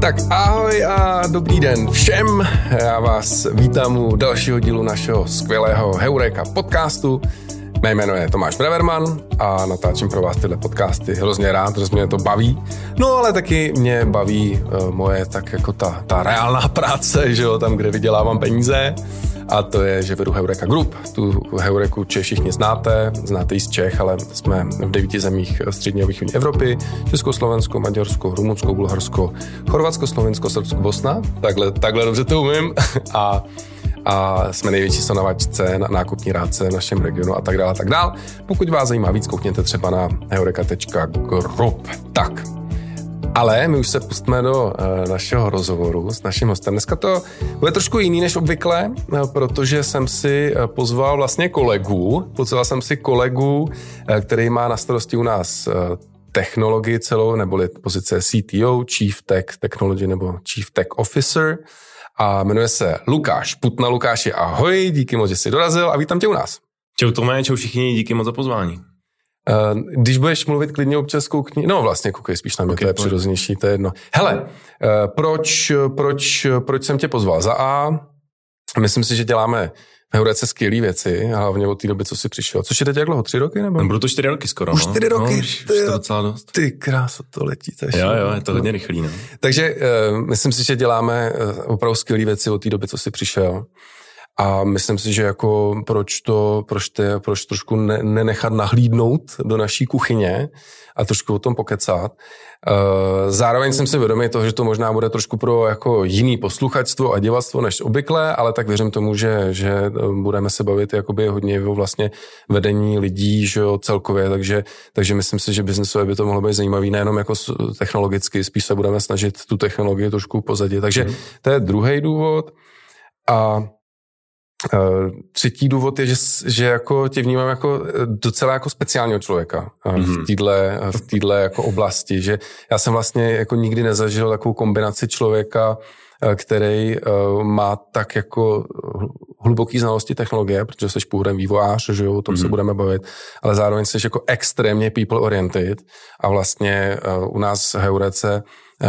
Tak ahoj a dobrý den všem. Já vás vítám u dalšího dílu našeho skvělého Heureka podcastu. Mé jméno je Tomáš Breverman a natáčím pro vás tyhle podcasty hrozně rád, hrozně mě to baví. No ale taky mě baví uh, moje tak jako ta, ta reálná práce, že jo, tam, kde vydělávám peníze a to je, že vedu Heureka Group. Tu Heureku Čech všichni znáte, znáte ji z Čech, ale jsme v devíti zemích střední a východní Evropy, Česko, Slovensko, Maďarsko, Rumunsko, Bulharsko, Chorvatsko, Slovensko, Srbsko, Bosna. Takhle, takhle dobře to umím. a a jsme největší sonavačce, na nákupní rádce v našem regionu a tak dále, a tak dále. Pokud vás zajímá víc, koukněte třeba na eureka.group. Tak, ale my už se pustíme do uh, našeho rozhovoru s naším hostem. Dneska to bude trošku jiný než obvykle, uh, protože jsem si uh, pozval vlastně kolegu, pozval jsem si kolegu, který má na starosti u nás technologii celou, neboli pozice CTO, Chief Tech Technology nebo Chief Tech Officer a jmenuje se Lukáš Putna. Lukáši, ahoj, díky moc, že jsi dorazil a vítám tě u nás. Čau Tome, čau všichni, díky moc za pozvání. Uh, když budeš mluvit klidně občas koukni, no vlastně koukej spíš na mě, okay, to je přirozenější, to je jedno. Hele, uh, proč, proč, proč jsem tě pozval? Za A, myslím si, že děláme Heurece skvělé věci, hlavně od té doby, co jsi přišel. Což je teď jak dlouho? Tři roky? Nebo? Bylo to čtyři roky skoro. Už no. čtyři roky? No, už, ty, už to docela dost. Ty kráso, to letí. To jo, jo, je to hodně rychlý. No. Takže uh, myslím si, že děláme uh, opravdu skvělé věci od té doby, co jsi přišel. A myslím si, že jako proč to, proč, te, proč trošku ne, nenechat nahlídnout do naší kuchyně a trošku o tom pokecat. Uh, zároveň jsem si vědomý toho, že to možná bude trošku pro jako jiný posluchačstvo a diváctvo než obvykle, ale tak věřím tomu, že, že eh, budeme se bavit jakoby hodně o vlastně vedení lidí, že jo, celkově, takže, takže myslím si, že biznesově by to mohlo být zajímavý, nejenom jako technologicky, spíš se budeme snažit tu technologii trošku pozadit. Takže mm. to je druhý důvod. A třetí důvod je, že, že jako tě vnímám jako eh, docela jako speciálního člověka mm-hmm. v téhle v týdle jako oblasti, že já jsem vlastně jako nikdy nezažil takovou kombinaci člověka, který má tak jako hluboký znalosti technologie, protože jsi původem vývojář, že jo, o tom mm-hmm. se mhm. budeme bavit, ale zároveň jsi jako extrémně people oriented a vlastně u nás v Heurece Eh,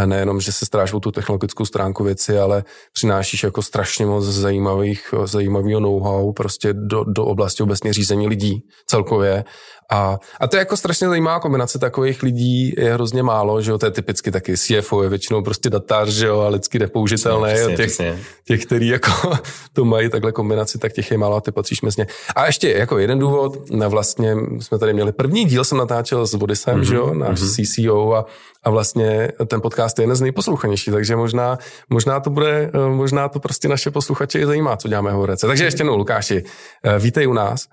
nejenom, že se staráš o tu technologickou stránku věci, ale přinášíš jako strašně moc zajímavých, zajímavého know-how prostě do, do oblasti obecně řízení lidí celkově a, a to je jako strašně zajímavá kombinace takových lidí, je hrozně málo, že jo, to je typicky taky CFO, je většinou prostě datář, že jo, a lidsky nepoužitelné, přesně, těch, přesně. těch, který jako to mají takhle kombinaci, tak těch je málo a ty patříš mezi A ještě jako jeden důvod, na vlastně jsme tady měli první díl, jsem natáčel s Bodisem, mm-hmm, že jo, náš mm-hmm. CCO a, a vlastně ten podcast je jeden z nejposlouchanějších, takže možná, možná to bude, možná to prostě naše posluchače zajímá, co děláme horece. Takže ještě jednou, Lukáši, eh, vítej u nás.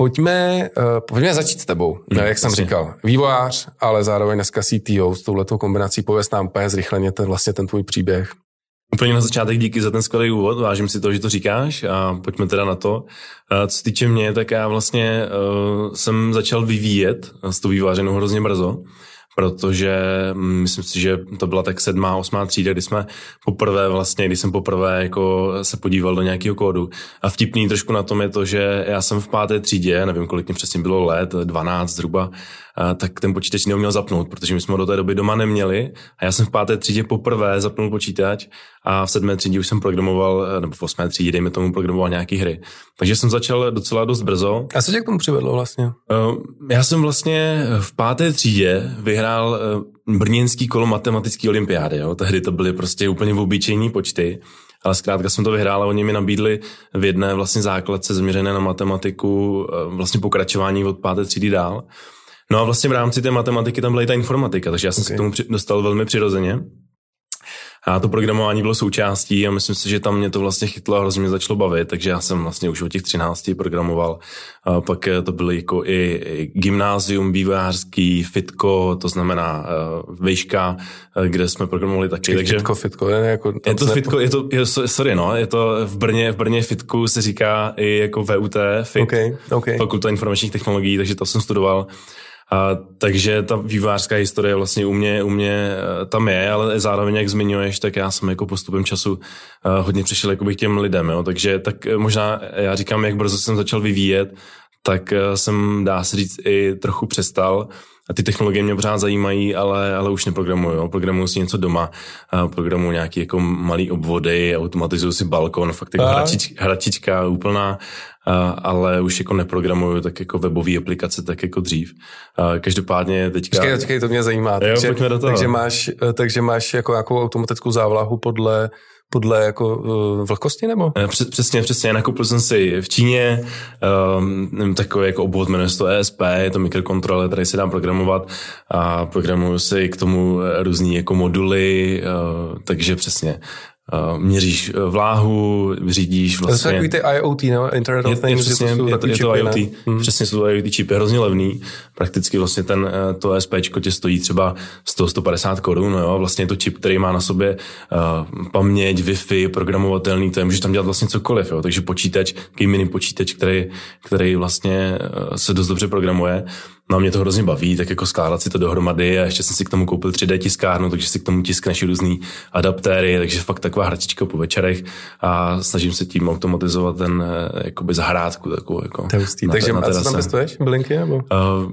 Pojďme, uh, pojďme začít s tebou, hmm, jak jsem říkal. Vývojář, ale zároveň dneska CTO s touhletou kombinací. Pověz nám úplně zrychleně ten, vlastně ten tvůj příběh. Úplně na začátek díky za ten skvělý úvod, vážím si to, že to říkáš a pojďme teda na to. Uh, co se týče mě, tak já vlastně uh, jsem začal vyvíjet s tou vývářenou hrozně brzo protože mm, myslím si, že to byla tak sedmá, osmá třída, kdy jsme poprvé vlastně, když jsem poprvé jako se podíval do nějakého kódu. A vtipný trošku na tom je to, že já jsem v páté třídě, nevím, kolik mě přesně bylo let, 12 zhruba, tak ten počítač neuměl zapnout, protože my jsme ho do té doby doma neměli a já jsem v páté třídě poprvé zapnul počítač a v sedmé třídě už jsem programoval, nebo v osmé třídě, dejme tomu, programoval nějaké hry. Takže jsem začal docela dost brzo. A co tě k tomu přivedlo vlastně? Já jsem vlastně v páté třídě vyhrál brněnský kolo matematické olympiády. Jo. Tehdy to byly prostě úplně obyčejní počty ale zkrátka jsem to vyhrál a oni mi nabídli v jedné vlastně základce zaměřené na matematiku vlastně pokračování od páté třídy dál. No a vlastně v rámci té matematiky tam byla i ta informatika, takže já jsem okay. se k tomu dostal velmi přirozeně. A to programování bylo součástí a myslím si, že tam mě to vlastně chytlo a hrozně mě začalo bavit, takže já jsem vlastně už od těch 13 programoval. A pak eh, to byly jako i gymnázium vývojářský, fitko, to znamená uh, vejška, uh, kde jsme programovali taky. takže fitko, fitko, ne, jako je to fitko, je to, je, sorry, no, je to v Brně, v Brně fitku se říká i jako VUT, FIT, okay, okay. fakulta informačních technologií, takže to jsem studoval. A, takže ta vývářská historie vlastně u mě, u mě eh, tam je, ale zároveň, jak zmiňuješ, tak já jsem jako postupem času uh, hodně přišel k těm lidem, jo, takže tak eh, možná já říkám, jak brzo jsem začal vyvíjet, tak jsem, dá se říct, i trochu přestal a ty technologie mě pořád zajímají, ale, ale už neprogramuju. Jo. Programuju si něco doma, programuju nějaký jako malý obvody, automatizuju si balkon, fakt jako hračič, hračička úplná, ale už jako neprogramuju tak jako webové aplikace, tak jako dřív. Každopádně teďka... Počkej, počkej, to mě zajímá. Jo, takže, do toho. takže, máš, takže máš jako nějakou automatickou závlahu podle podle jako uh, vlhkosti nebo? Eh, přesně, přesně. Nakoupil jsem si v Číně um, takový jako obvod, jmenuje se to ESP, je to mikrokontroler, který se dá programovat a programuju si k tomu různý jako moduly, uh, takže přesně měříš vláhu, řídíš vlastně... To jsou vlastně- takový ty IoT, no? Internet of Things. Je, přesně, je, to, je to IoT, hmm. přesně jsou to IoT čipy, hrozně levný. Prakticky vlastně ten, to SPčko tě stojí třeba 100-150 korun, jo? Vlastně je to čip, který má na sobě uh, paměť, Wi-Fi, programovatelný, to je, můžeš tam dělat vlastně cokoliv, jo? takže počítač, takový mini počítač, který, který vlastně se dost dobře programuje No a mě to hrozně baví, tak jako skládat si to dohromady a ještě jsem si k tomu koupil 3D tiskárnu, takže si k tomu tiskneš různý adaptéry, takže fakt taková hračička po večerech a snažím se tím automatizovat ten eh, jakoby zahrádku takovou. Jako to hustý. Na, takže na a co tam pěstuješ? Bylinky nebo? Uh,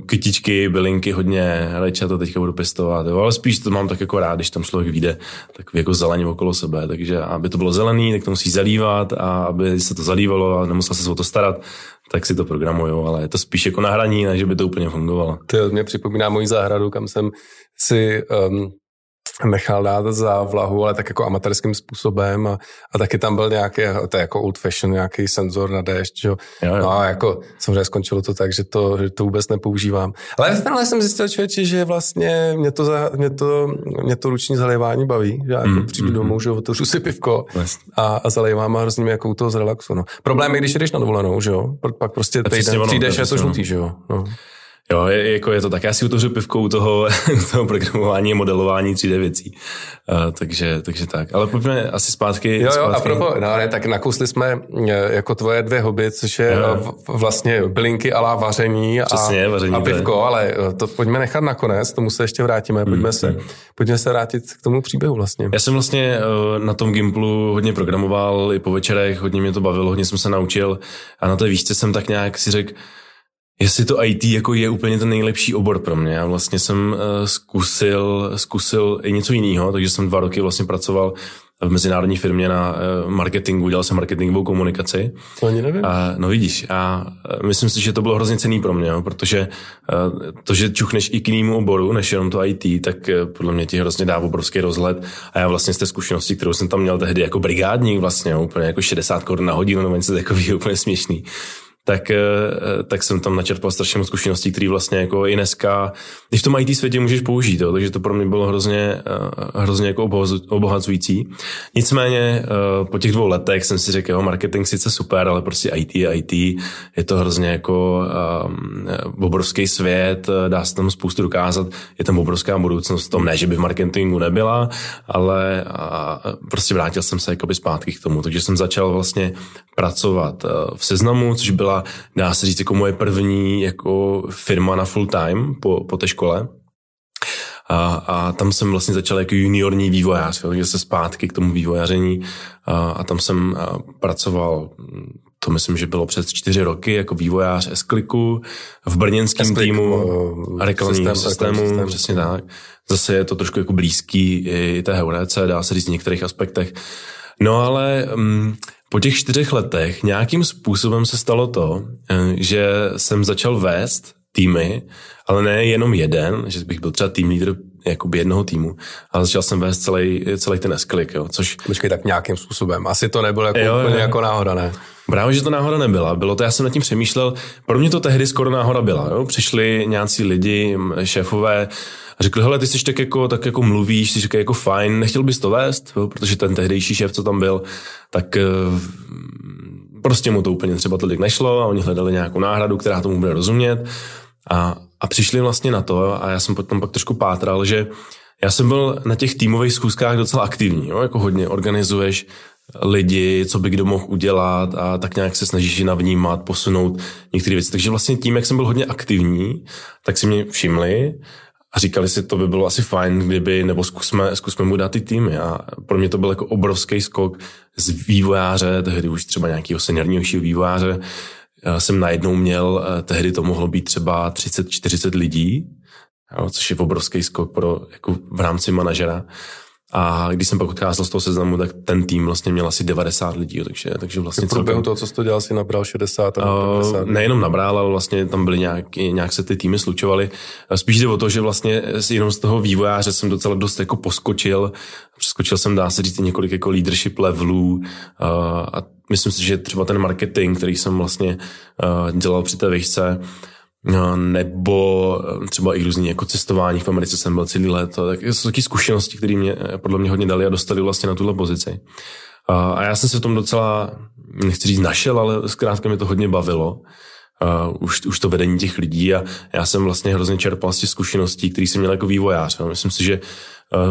kytičky, bylinky hodně, leča to teďka budu pěstovat, jo, ale spíš to mám tak jako rád, když tam člověk vyjde, tak jako zeleně okolo sebe, takže aby to bylo zelený, tak to musí zalívat a aby se to zalívalo a nemusel se o to starat, tak si to programuju, ale je to spíš jako na hraní, než by to úplně fungovalo. To mě připomíná moji zahradu, kam jsem si um, nechal dát za vlahu, ale tak jako amatérským způsobem a, a taky tam byl nějaký, to je jako old fashion, nějaký senzor na déšť, jo. Jo, jo. No a jako samozřejmě skončilo to tak, že to, že to vůbec nepoužívám. Ale v tenhle jsem zjistil člověče, že vlastně mě to, za, mě to, mě to ruční zalévání baví, že jako mm, přijdu mm, domů, mm. že otevřu si pivko a, a zalejvám a hrozně jako to z relaxu, no. Problém je, když jdeš na dovolenou, že jo, pak prostě týden přijdeš a je to žlutý, že jo. No. Jo, je, jako je to tak. Já si utvořil pivkou u toho, toho programování a modelování 3D věcí. Uh, takže, takže tak. Ale pojďme asi zpátky. Jo, jo, zpátky. a propo, no ne, tak nakousli jsme e, jako tvoje dvě hobby, což je jo. vlastně bylinky ala vaření Přesně, a, vaření a pivko, ale e, to pojďme nechat nakonec, tomu se ještě vrátíme. Pojďme, mm, se, mm. pojďme se vrátit k tomu příběhu vlastně. Já jsem vlastně na tom Gimplu hodně programoval i po večerech, hodně mě to bavilo, hodně jsem se naučil a na té výšce jsem tak nějak si řekl, jestli to IT jako je úplně ten nejlepší obor pro mě. Já vlastně jsem uh, zkusil, zkusil i něco jiného, takže jsem dva roky vlastně pracoval v mezinárodní firmě na uh, marketingu, dělal jsem marketingovou komunikaci. To ani nevím. A, no vidíš, a myslím si, že to bylo hrozně cený pro mě, protože to, že čuchneš i k jinému oboru, než jenom to IT, tak podle mě ti hrozně dá obrovský rozhled. A já vlastně z té zkušenosti, kterou jsem tam měl tehdy jako brigádník, vlastně úplně jako 60 korun na hodinu, nebo něco takového úplně směšný tak, eh, tak jsem tam načerpal strašně moc zkušeností, které vlastně jako i dneska, když v tom IT světě můžeš použít, jo, takže to pro mě bylo hrozně, eh, hrozně jako obohacující. Nicméně eh, po těch dvou letech jsem si řekl, jo, marketing sice super, ale prostě IT IT, je to hrozně jako um, obrovský svět, dá se tam spoustu dokázat, je tam obrovská budoucnost v tom, ne, že by v marketingu nebyla, ale a, prostě vrátil jsem se jakoby zpátky k tomu, takže jsem začal vlastně pracovat v seznamu, což byla dá se říct, jako moje první jako firma na full time po, po té škole. A, a tam jsem vlastně začal jako juniorní vývojář, takže se zpátky k tomu vývojaření a, a tam jsem a, pracoval to myslím, že bylo přes čtyři roky jako vývojář s v brněnském týmu a reklamního systém, systému, systém, přesně tak. Zase je to trošku jako blízký i té heurece, dá se říct v některých aspektech. No ale um, po těch čtyřech letech nějakým způsobem se stalo to, eh, že jsem začal vést týmy, ale ne jenom jeden, že bych byl třeba tým leader jakoby jednoho týmu, ale začal jsem vést celý, celý ten esklik, jo, což... Počkej, tak nějakým způsobem. Asi to nebylo jako jo, úplně jo. jako náhoda, ne? Právě, že to náhoda nebyla. Bylo to, já jsem nad tím přemýšlel, pro mě to tehdy skoro náhoda byla. Jo? Přišli nějací lidi, šéfové, a řekli, hele, ty jsi tak jako, tak jako mluvíš, jsi říkají jako fajn, nechtěl bys to vést, jo? protože ten tehdejší šéf, co tam byl, tak eh, prostě mu to úplně třeba tolik nešlo a oni hledali nějakou náhradu, která tomu bude rozumět. A, a přišli vlastně na to a já jsem potom pak trošku pátral, že já jsem byl na těch týmových schůzkách docela aktivní, jo? jako hodně organizuješ lidi, co by kdo mohl udělat a tak nějak se snažíš navnímat, posunout některé věci. Takže vlastně tím, jak jsem byl hodně aktivní, tak si mě všimli a říkali si, to by bylo asi fajn, kdyby, nebo zkusme, zkusme mu dát ty týmy. A pro mě to byl jako obrovský skok z vývojáře, tehdy už třeba nějakého seniornějšího vývojáře, jsem najednou měl, tehdy to mohlo být třeba 30-40 lidí, jo, což je obrovský skok pro, jako v rámci manažera. A když jsem pak odcházel z toho seznamu, tak ten tým vlastně měl asi 90 lidí, takže, takže vlastně V průběhu celkem... toho, co jsi to dělal, si nabral 60 a uh, 50. Nejenom nabral, ale vlastně tam byly nějak, nějak se ty týmy slučovaly. Spíš jde o to, že vlastně jenom z toho vývojáře jsem docela dost jako poskočil. Přeskočil jsem, dá se říct, několik jako leadership levelů uh, a myslím si, že třeba ten marketing, který jsem vlastně uh, dělal při té výšce, No, nebo eh, třeba i různý jako cestování v Americe jsem byl celý let. Tak jsou taky zkušenosti, které mě eh, podle mě hodně dali a dostali vlastně na tuhle pozici. A já jsem se v tom docela, nechci říct našel, ale zkrátka mě to hodně bavilo. Už, už to vedení těch lidí a já jsem vlastně hrozně čerpal z těch zkušeností, které jsem měl jako vývojář. No. Myslím si, že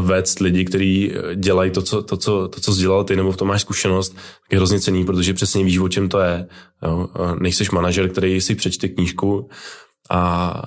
vést lidi, kteří dělají to co, to, co, to, co jsi dělal ty, nebo v tom máš zkušenost, tak je hrozně cený, protože přesně víš, o čem to je. Jo. Uh, nejseš manažer, který si přečte knížku, a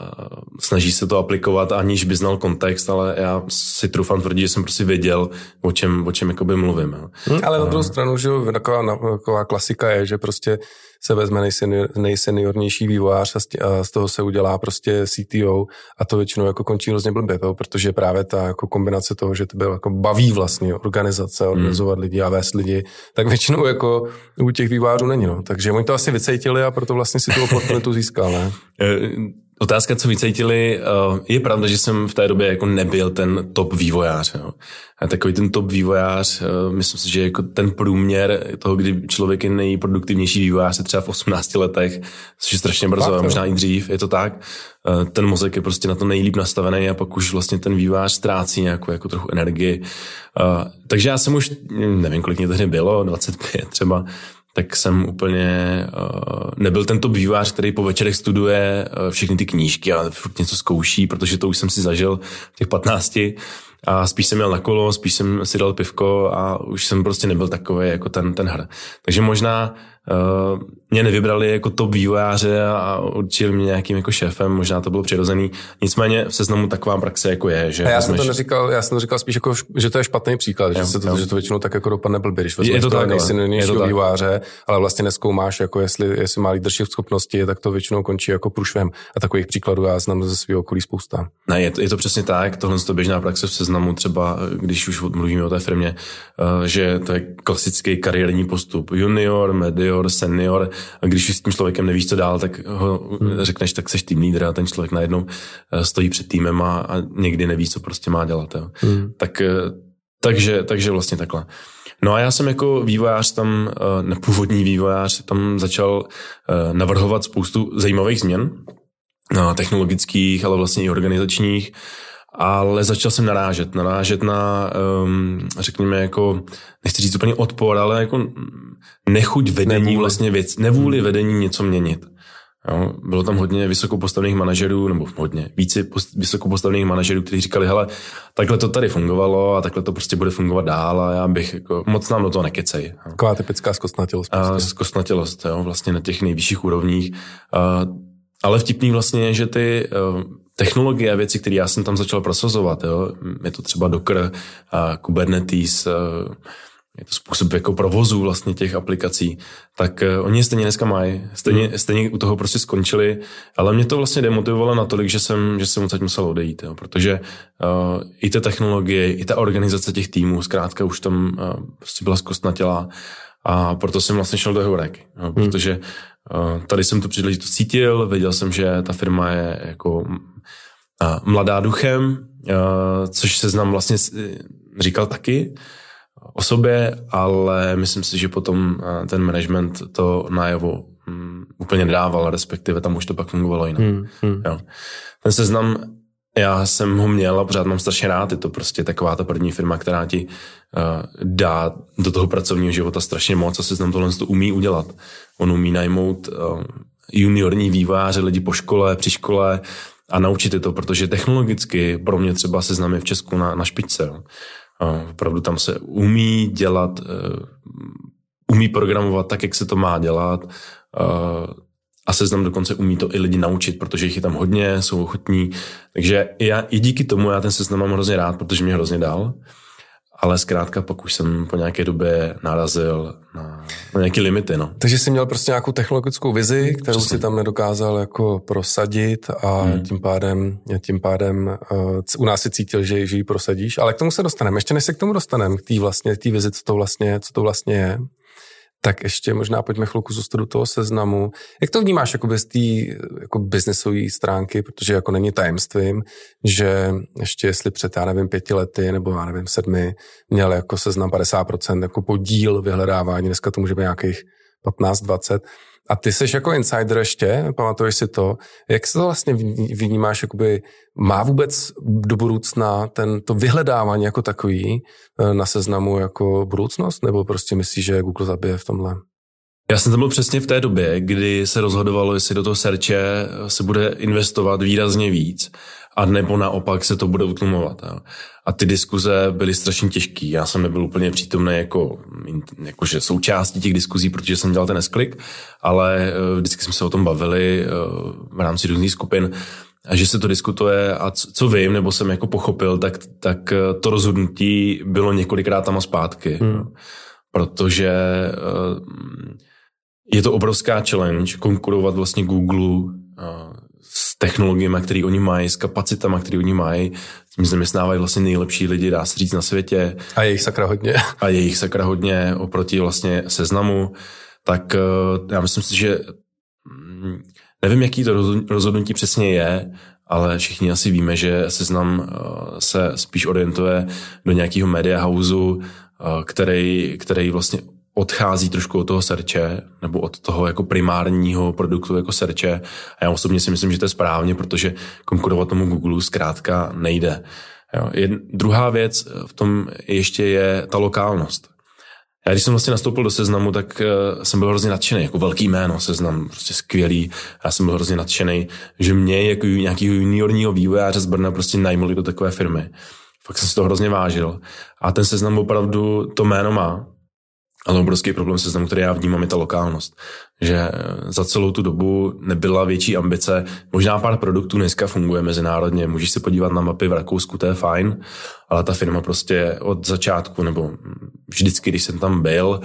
snaží se to aplikovat, aniž by znal kontext, ale já si trufám tvrdit, že jsem prostě věděl, o čem, o čem jakoby mluvím. Jo. Hmm, ale na druhou stranu, že taková, taková klasika je, že prostě se vezme nejsenior, nejseniornější vývojář a z toho se udělá prostě CTO a to většinou jako končí hrozně blbě, protože právě ta jako kombinace toho, že tebe jako baví vlastně organizace, hmm. organizovat hmm. lidi a vést lidi, tak většinou jako u těch vývojářů není. No. Takže oni to asi vycejtili a proto vlastně si tu oportunitu získal. Ne? Otázka, co vycítili, eh, je pravda, že jsem v té době jako nebyl ten top vývojář. Jo. A takový ten top vývojář, eh, myslím si, že jako ten průměr toho, kdy člověk je nejproduktivnější vývojář, je třeba v 18 letech, což je strašně brzo, tak, možná i dřív, je to tak. Eh, ten mozek je prostě na to nejlíp nastavený a pak už vlastně ten vývojář ztrácí nějakou jako trochu energii. Takže já jsem už, nevím, kolik mě tehdy bylo, 25 třeba, tak jsem úplně uh, nebyl tento vývář, který po večerech studuje uh, všechny ty knížky a furt něco zkouší, protože to už jsem si zažil v těch 15 a spíš jsem měl na kolo, spíš jsem si dal pivko a už jsem prostě nebyl takový jako ten, ten hr. Takže možná uh, mě nevybrali jako top vývojáře a určili mě nějakým jako šéfem, možná to bylo přirozený. Nicméně v seznamu taková praxe jako je. Že a já jsem to neříkal, já jsem to říkal spíš jako, že to je špatný příklad, jo, že, se to, jo. že to většinou tak jako dopadne blbě, když je to tak, nejsilnějšího vývojáře, ale vlastně neskoumáš, jako jestli, jestli má leadership schopnosti, tak to většinou končí jako průšvem. A takových příkladů já znám ze svého okolí spousta. Ne, je to, je to přesně tak, tohle je běžná praxe v seznamu, třeba když už mluvíme o té firmě, uh, že to je klasický kariérní postup. Junior, medior, senior, a když s tím člověkem nevíš, co dál, tak ho hmm. řekneš, tak seš tým lídr a ten člověk najednou eh, stojí před týmem a, a někdy neví, co prostě má dělat. Jo. Hmm. Tak, eh, takže, takže vlastně takhle. No a já jsem jako vývojář tam, eh, nepůvodní vývojář, tam začal navrhovat spoustu zajímavých změn, technologických, ale vlastně i organizačních, ale začal jsem narážet, narážet na, um, řekněme, jako, nechci říct úplně odpor, ale jako nechuť vedení nevůli. vlastně věc, nevůli hmm. vedení něco měnit. Jo, bylo tam hodně vysokopostavných manažerů, nebo hodně, více post, vysokopostavných manažerů, kteří říkali, hele, takhle to tady fungovalo a takhle to prostě bude fungovat dál a já bych jako, moc nám do toho nekecej. Taková typická zkostnatilost. A prostě. zkostnatilost, jo, vlastně na těch nejvyšších úrovních. A, ale vtipný vlastně je, že ty uh, technologie a věci, které já jsem tam začal prosazovat, jo, je to třeba Docker, uh, Kubernetes, je to způsob jako provozu vlastně těch aplikací, tak uh, oni stejně dneska mají, stejně, hmm. stejně u toho prostě skončili, ale mě to vlastně demotivovalo natolik, že jsem, že jsem odsaď musel odejít, jo, protože uh, i ty technologie, i ta organizace těch týmů zkrátka už tam uh, prostě byla zkostnatělá a proto jsem vlastně šel do Heurek, jo, hmm. protože uh, tady jsem tu příležitost cítil, věděl jsem, že ta firma je jako mladá duchem, což se znám vlastně říkal taky, o sobě, ale myslím si, že potom ten management to najevo um, úplně nedával, respektive tam už to pak fungovalo jinak. Hmm, hmm. Jo. Ten seznam, já jsem ho měl a pořád mám strašně rád, je to prostě taková ta první firma, která ti uh, dá do toho pracovního života strašně moc a seznam tohle to umí udělat. On umí najmout uh, juniorní výváře, lidi po škole, při škole a naučit je to, protože technologicky pro mě třeba seznam je v Česku na, na špičce. Jo. Opravdu tam se umí dělat, eh, umí programovat tak, jak se to má dělat a seznam dokonce umí to i lidi naučit, protože jich je tam hodně, jsou ochotní. Takže já, i díky tomu já ten seznam mám hrozně rád, protože mě hrozně dal. Ale zkrátka pak už jsem po nějaké době narazil na, na nějaké limity. No. Takže jsi měl prostě nějakou technologickou vizi, kterou Přesně. si tam nedokázal jako prosadit a hmm. tím pádem, tím pádem uh, u nás si cítil, že, že ji prosadíš, ale k tomu se dostaneme. Ještě než se k tomu dostaneme, k té vlastně, k vizi, co to vlastně, co to vlastně je, tak ještě možná pojďme chvilku zůstat do toho seznamu. Jak to vnímáš jako z té jako biznesové stránky, protože jako není tajemstvím, že ještě jestli před, já nevím, pěti lety nebo já nevím, sedmi, měl jako seznam 50% jako podíl vyhledávání, dneska to může být nějakých 15-20, a ty jsi jako insider ještě, pamatuješ si to, jak se to vlastně vnímáš, jakoby má vůbec do budoucna ten, to vyhledávání jako takový eh, na seznamu jako budoucnost, nebo prostě myslíš, že Google zabije v tomhle? Já jsem tam byl přesně v té době, kdy se rozhodovalo, jestli do toho serče se bude investovat výrazně víc a nebo naopak se to bude utlumovat. Jo. A ty diskuze byly strašně těžké. Já jsem nebyl úplně přítomný jako, jakože součástí těch diskuzí, protože jsem dělal ten esklik, ale eh, vždycky jsme se o tom bavili eh, v rámci různých skupin a že se to diskutuje a co vím, nebo jsem jako pochopil, tak, tak eh, to rozhodnutí bylo několikrát tam a zpátky. Hmm. Protože je to obrovská challenge konkurovat vlastně Google s technologiemi, které oni mají, s kapacitami, které oni mají. Tím zaměstnávají vlastně nejlepší lidi, dá se říct, na světě. A je jich sakra hodně. A je jich sakra hodně oproti vlastně seznamu. Tak eh, já myslím si, že mm, nevím, jaký to rozhodnutí přesně je, ale všichni asi víme, že seznam eh, se spíš orientuje do nějakého media houseu, eh, který, který vlastně odchází trošku od toho serče, nebo od toho jako primárního produktu jako serče. A já osobně si myslím, že to je správně, protože konkurovat tomu Google zkrátka nejde. Jo. Jed, druhá věc v tom ještě je ta lokálnost. Já když jsem vlastně nastoupil do seznamu, tak uh, jsem byl hrozně nadšený, jako velký jméno, seznam, prostě skvělý. Já jsem byl hrozně nadšený, že mě jako nějakého juniorního vývojáře z Brna prostě najmuli do takové firmy. Fakt jsem si to hrozně vážil. A ten seznam opravdu to jméno má. Ale obrovský problém seznamu, který já vnímám, je ta lokálnost. Že za celou tu dobu nebyla větší ambice. Možná pár produktů dneska funguje mezinárodně. Můžeš se podívat na mapy v Rakousku, to je fajn, ale ta firma prostě od začátku, nebo vždycky, když jsem tam byl,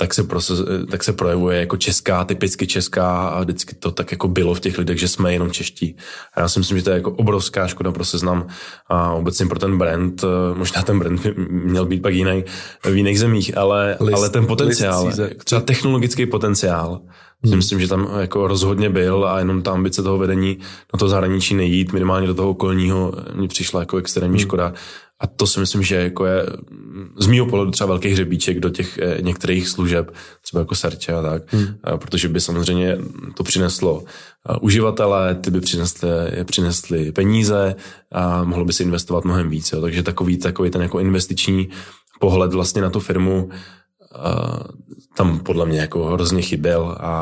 tak se, proces, tak se projevuje jako česká, typicky česká a vždycky to tak jako bylo v těch lidech, že jsme jenom čeští. A já si myslím, že to je jako obrovská škoda pro seznam a obecně pro ten brand. Možná ten brand by měl být pak jiný v jiných zemích, ale, list, ale ten potenciál, třeba technologický potenciál, Hmm. Myslím, že tam jako rozhodně byl a jenom ta ambice toho vedení na to zahraničí nejít, minimálně do toho okolního, mi přišla jako extrémní hmm. škoda. A to si myslím, že jako je z mýho pohledu třeba velký hřebíček do těch eh, některých služeb, třeba jako Search a tak, hmm. protože by samozřejmě to přineslo uživatele, ty by přinesli, přinesli peníze a mohlo by se investovat mnohem víc. Jo. Takže takový, takový ten jako investiční pohled vlastně na tu firmu tam podle mě jako hrozně chyběl a,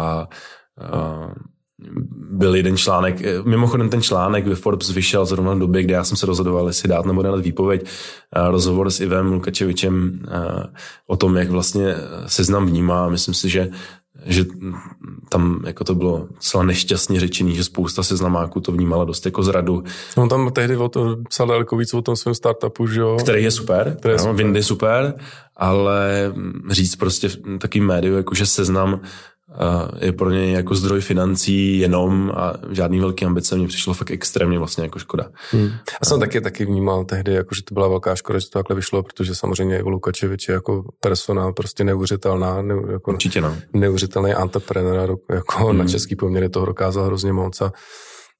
a byl jeden článek, mimochodem ten článek ve Forbes vyšel zrovna v době, kdy já jsem se rozhodoval, jestli dát nebo nedat výpověď, rozhovor s Ivem Lukačevičem o tom, jak vlastně seznam vnímá. Myslím si, že že tam jako to bylo celá nešťastně řečený, že spousta seznamáků to vnímala dost jako zradu. On tam tehdy o to psal daleko víc o tom svém startupu, že jo? Který je super, který je super. Windy super, ale říct prostě v takým médiu, jako že seznam je pro něj jako zdroj financí jenom a žádný velký ambice mě přišlo fakt extrémně vlastně jako škoda. Hmm. A jsem taky taky vnímal tehdy, jako, že to byla velká škoda, že to takhle vyšlo, protože samozřejmě u Lukačevič je jako persona prostě neuvěřitelná, ne, jako Určitě no. neuvěřitelný entrepreneur, jako hmm. na český poměry toho dokázal hrozně moc a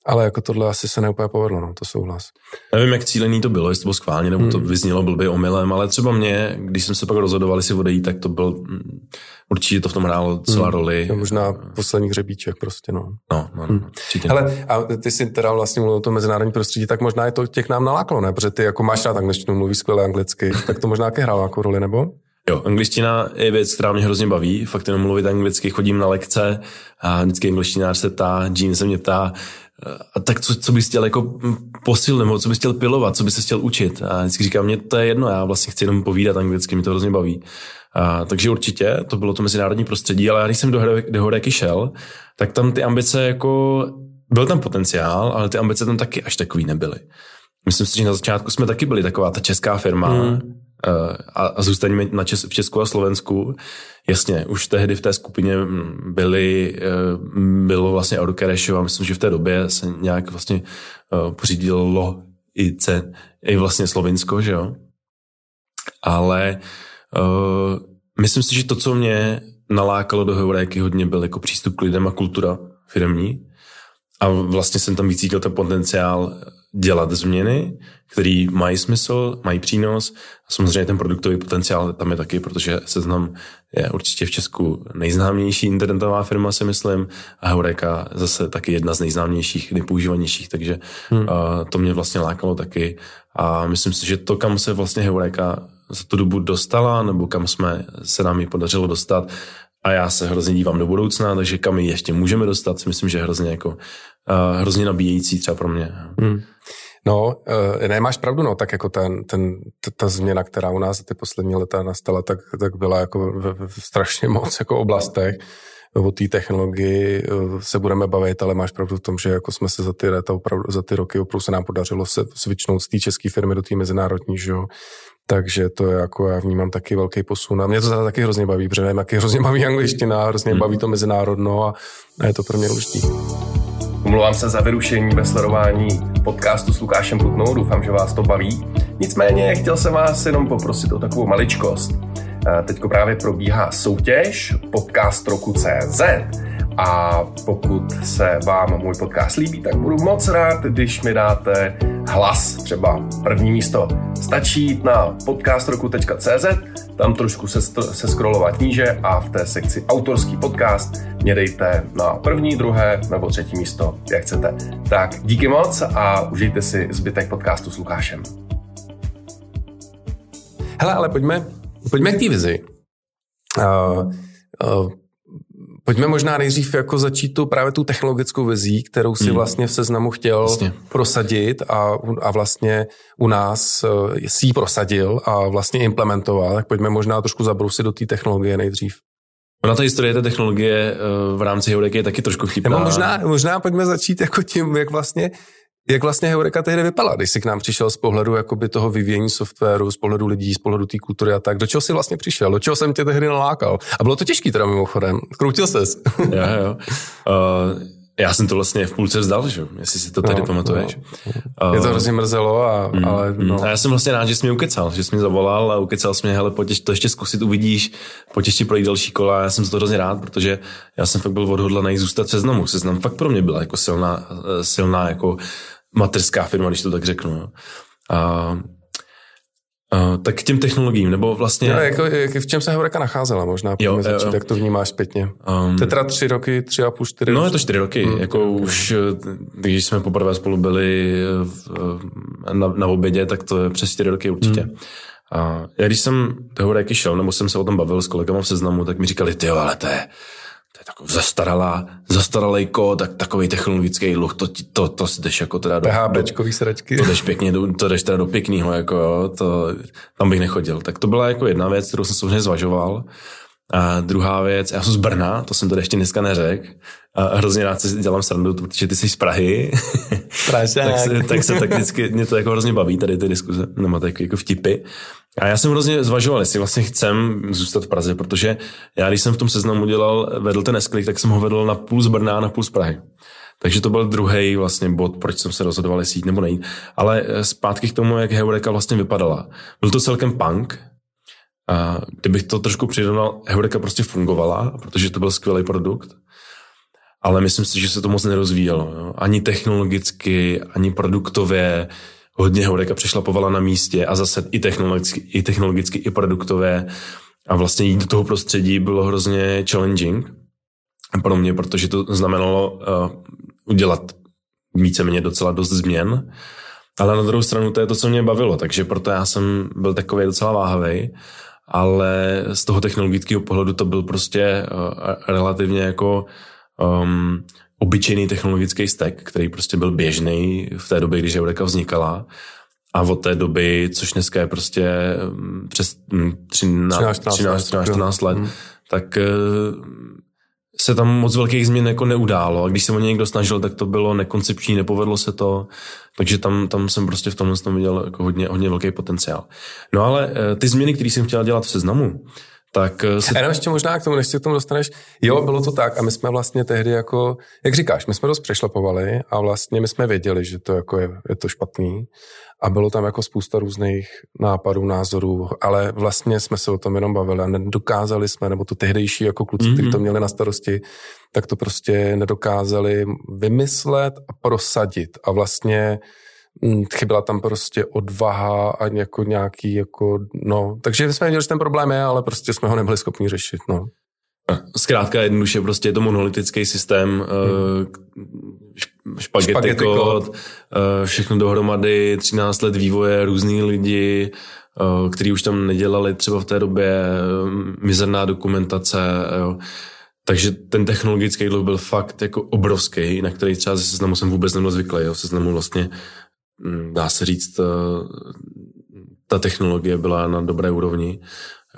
ale jako tohle asi se neúplně povedlo, no, to souhlas. Nevím, jak cílený to bylo, jestli to bylo schválně, nebo hmm. to vyznělo blbě omylem, ale třeba mě, když jsem se pak rozhodoval, si odejít, tak to byl, mm, určitě to v tom hrálo celá hmm. roli. To možná poslední hřebíček prostě, no. No, no, no hmm. určitě. Hele, a ty jsi teda vlastně mluvil o tom mezinárodní prostředí, tak možná je to těch nám naláklo, ne? Protože ty jako máš rád angličtinu, mluvíš skvěle anglicky, tak to možná také hrálo jako roli, nebo? Jo, angličtina je věc, která mě hrozně baví. Fakt jenom mluvit anglicky, chodím na lekce a vždycky angličtinář se ptá, Jean se mě ptá, a tak co, co bys chtěl jako posil, nebo co bys chtěl pilovat, co bys se chtěl učit. A vždycky říkám, mě to je jedno, já vlastně chci jenom povídat anglicky, mě to hrozně baví. A, takže určitě, to bylo to mezinárodní prostředí, ale když jsem do, do Horeky šel, tak tam ty ambice jako, byl tam potenciál, ale ty ambice tam taky až takový nebyly. Myslím si, že na začátku jsme taky byli taková ta česká firma, hmm. A, a zůstaňme na Čes, v Česku a Slovensku. Jasně, už tehdy v té skupině byly, bylo vlastně Autocaresho a myslím, že v té době se nějak vlastně pořídilo i, C, i vlastně Slovinsko, že jo. Ale uh, myslím si, že to, co mě nalákalo do Heuréky hodně, byl jako přístup k lidem a kultura firmní. A vlastně jsem tam vycítil ten potenciál dělat změny, které mají smysl, mají přínos. A samozřejmě ten produktový potenciál tam je taky, protože Seznam je určitě v Česku nejznámější internetová firma, si myslím, a Heureka zase taky jedna z nejznámějších, nejpoužívanějších, takže hmm. uh, to mě vlastně lákalo taky. A myslím si, že to, kam se vlastně Heureka za tu dobu dostala, nebo kam jsme se nám ji podařilo dostat, a já se hrozně dívám do budoucna, takže kam ji ještě můžeme dostat, si myslím, že je hrozně, jako, uh, hrozně nabíjející třeba pro mě. Hmm. No, uh, ne, máš pravdu, no, tak jako ten, ten, ta, změna, která u nás za ty poslední leta nastala, tak, tak byla jako v, v, strašně moc jako oblastech. O té technologii uh, se budeme bavit, ale máš pravdu v tom, že jako jsme se za ty, leta opravdu, za ty roky opravdu se nám podařilo se svičnout z té české firmy do té mezinárodní, že jo. Takže to je jako, já vnímám taky velký posun. A mě to taky hrozně baví, protože nevím, jaký hrozně baví angličtina, hrozně hmm. baví to mezinárodno a, a je to pro mě důležitý. Omlouvám se za vyrušení ve sledování podcastu s Lukášem Putnou, doufám, že vás to baví. Nicméně chtěl jsem vás jenom poprosit o takovou maličkost. Teďko právě probíhá soutěž podcast roku CZ a pokud se vám můj podcast líbí, tak budu moc rád, když mi dáte hlas, třeba první místo. Stačí jít na podcastroku.cz, tam trošku se, se scrollovat níže a v té sekci autorský podcast mě dejte na první, druhé nebo třetí místo, jak chcete. Tak díky moc a užijte si zbytek podcastu s Lukášem. Hele, ale pojďme, pojďme k té vizi. Uh, uh, Pojďme možná nejdřív jako začít tu právě tu technologickou vizí, kterou si hmm. vlastně v seznamu chtěl vlastně. prosadit a, a vlastně u nás uh, si ji prosadil a vlastně implementoval. Tak pojďme možná trošku zabrousit do té technologie nejdřív. Ona ta historie té technologie uh, v rámci Heureky je taky trošku vtipná. Nebo možná, možná pojďme začít jako tím, jak vlastně jak vlastně Heureka tehdy vypadala, když jsi k nám přišel z pohledu jakoby toho vyvíjení softwaru, z pohledu lidí, z pohledu té kultury a tak? Do čeho jsi vlastně přišel? Do čeho jsem tě tehdy nalákal? A bylo to těžký teda mimochodem. Kroutil ses. jo, jo. Uh, já jsem to vlastně v půlce vzdal, že? jestli si to tady no, pamatuješ. No. Je to hrozně mrzelo, a, mm, ale no. A já jsem vlastně rád, že jsi mě ukecal, že jsi mě zavolal a ukecal jsi mě, hele, pojď to ještě zkusit, uvidíš, pojď ještě projít další kola. Já jsem za to hrozně rád, protože já jsem fakt byl odhodlaný zůstat seznamu. Seznam fakt pro mě byla jako silná, silná jako materská firma, když to tak řeknu. A, a, tak k těm technologiím, nebo vlastně... No, jako, jak, v čem se Heureka nacházela možná? Jo, začít, jo, jo. Jak to vnímáš zpětně? Um, to je teda tři roky, tři a půl, čtyři? No, je to čtyři roky. Hmm, jako okay. už, když jsme poprvé spolu byli v, na, na obědě, tak to je přes čtyři roky určitě. Hmm. A já když jsem do Heureky šel, nebo jsem se o tom bavil s kolegama v seznamu, tak mi říkali, ty ale to je, takový zastaralá, zastaralý kód, tak takový technologický luch, to, to, to, to jdeš jako teda do... PHPčkový sračky. To jdeš pěkně, to jdeš teda do pěkného, jako jo, to, tam bych nechodil. Tak to byla jako jedna věc, kterou jsem samozřejmě zvažoval. A druhá věc, já jsem z Brna, to jsem tady ještě dneska neřekl. A hrozně rád si dělám srandu, protože ty jsi z Prahy. tak, se, tak se tak vždycky, mě to jako hrozně baví, tady ty diskuze, nebo tak jako vtipy. A já jsem hrozně zvažoval, jestli vlastně chcem zůstat v Praze, protože já, když jsem v tom seznamu dělal, vedl ten esklik, tak jsem ho vedl na půl z Brna a na půl z Prahy. Takže to byl druhý vlastně bod, proč jsem se rozhodoval, jestli jít nebo nejít. Ale eh, zpátky k tomu, jak Heureka vlastně vypadala. Byl to celkem punk, a kdybych to trošku přirovnal, Heureka prostě fungovala, protože to byl skvělý produkt, ale myslím si, že se to moc nerozvíjelo. Jo? Ani technologicky, ani produktově. Hodně Heureka přešlapovala na místě a zase i technologicky, i technologicky, i produktově. A vlastně jít do toho prostředí bylo hrozně challenging pro mě, protože to znamenalo uh, udělat víceméně docela dost změn. Ale na druhou stranu to je to, co mě bavilo, takže proto já jsem byl takový docela váhavý ale z toho technologického pohledu to byl prostě uh, relativně jako um, obyčejný technologický stack, který prostě byl běžný v té době, když Eureka vznikala. A od té doby, což dneska je prostě um, přes 13, 13, 13, 13 let, hmm. tak uh, se tam moc velkých změn jako neudálo a když se o ně někdo snažil, tak to bylo nekoncepční, nepovedlo se to, takže tam, tam jsem prostě v tomhle tom viděl jako hodně, hodně velký potenciál. No ale eh, ty změny, které jsem chtěl dělat v seznamu, tak eh, se... A jenom ještě možná k tomu, než si k tomu dostaneš. Jo, bylo to tak a my jsme vlastně tehdy jako, jak říkáš, my jsme dost přešlapovali a vlastně my jsme věděli, že to jako je, je to špatný a bylo tam jako spousta různých nápadů, názorů, ale vlastně jsme se o tom jenom bavili a nedokázali jsme, nebo to tehdejší jako kluci, mm-hmm. kteří to měli na starosti, tak to prostě nedokázali vymyslet a prosadit a vlastně chyběla tam prostě odvaha a jako nějaký jako, no, takže jsme věděli, že ten problém je, ale prostě jsme ho nebyli schopni řešit, no. Zkrátka jednoduše prostě je to monolitický systém, hmm. špagety, špagety kód, eh, všechno dohromady, 13 let vývoje, různý lidi, eh, kteří už tam nedělali třeba v té době, mizerná dokumentace, jo. Takže ten technologický dluh byl fakt jako obrovský, na který třeba ze seznamu jsem vůbec nebyl zvyklý. Jo. Seznamu vlastně, dá se říct, ta technologie byla na dobré úrovni.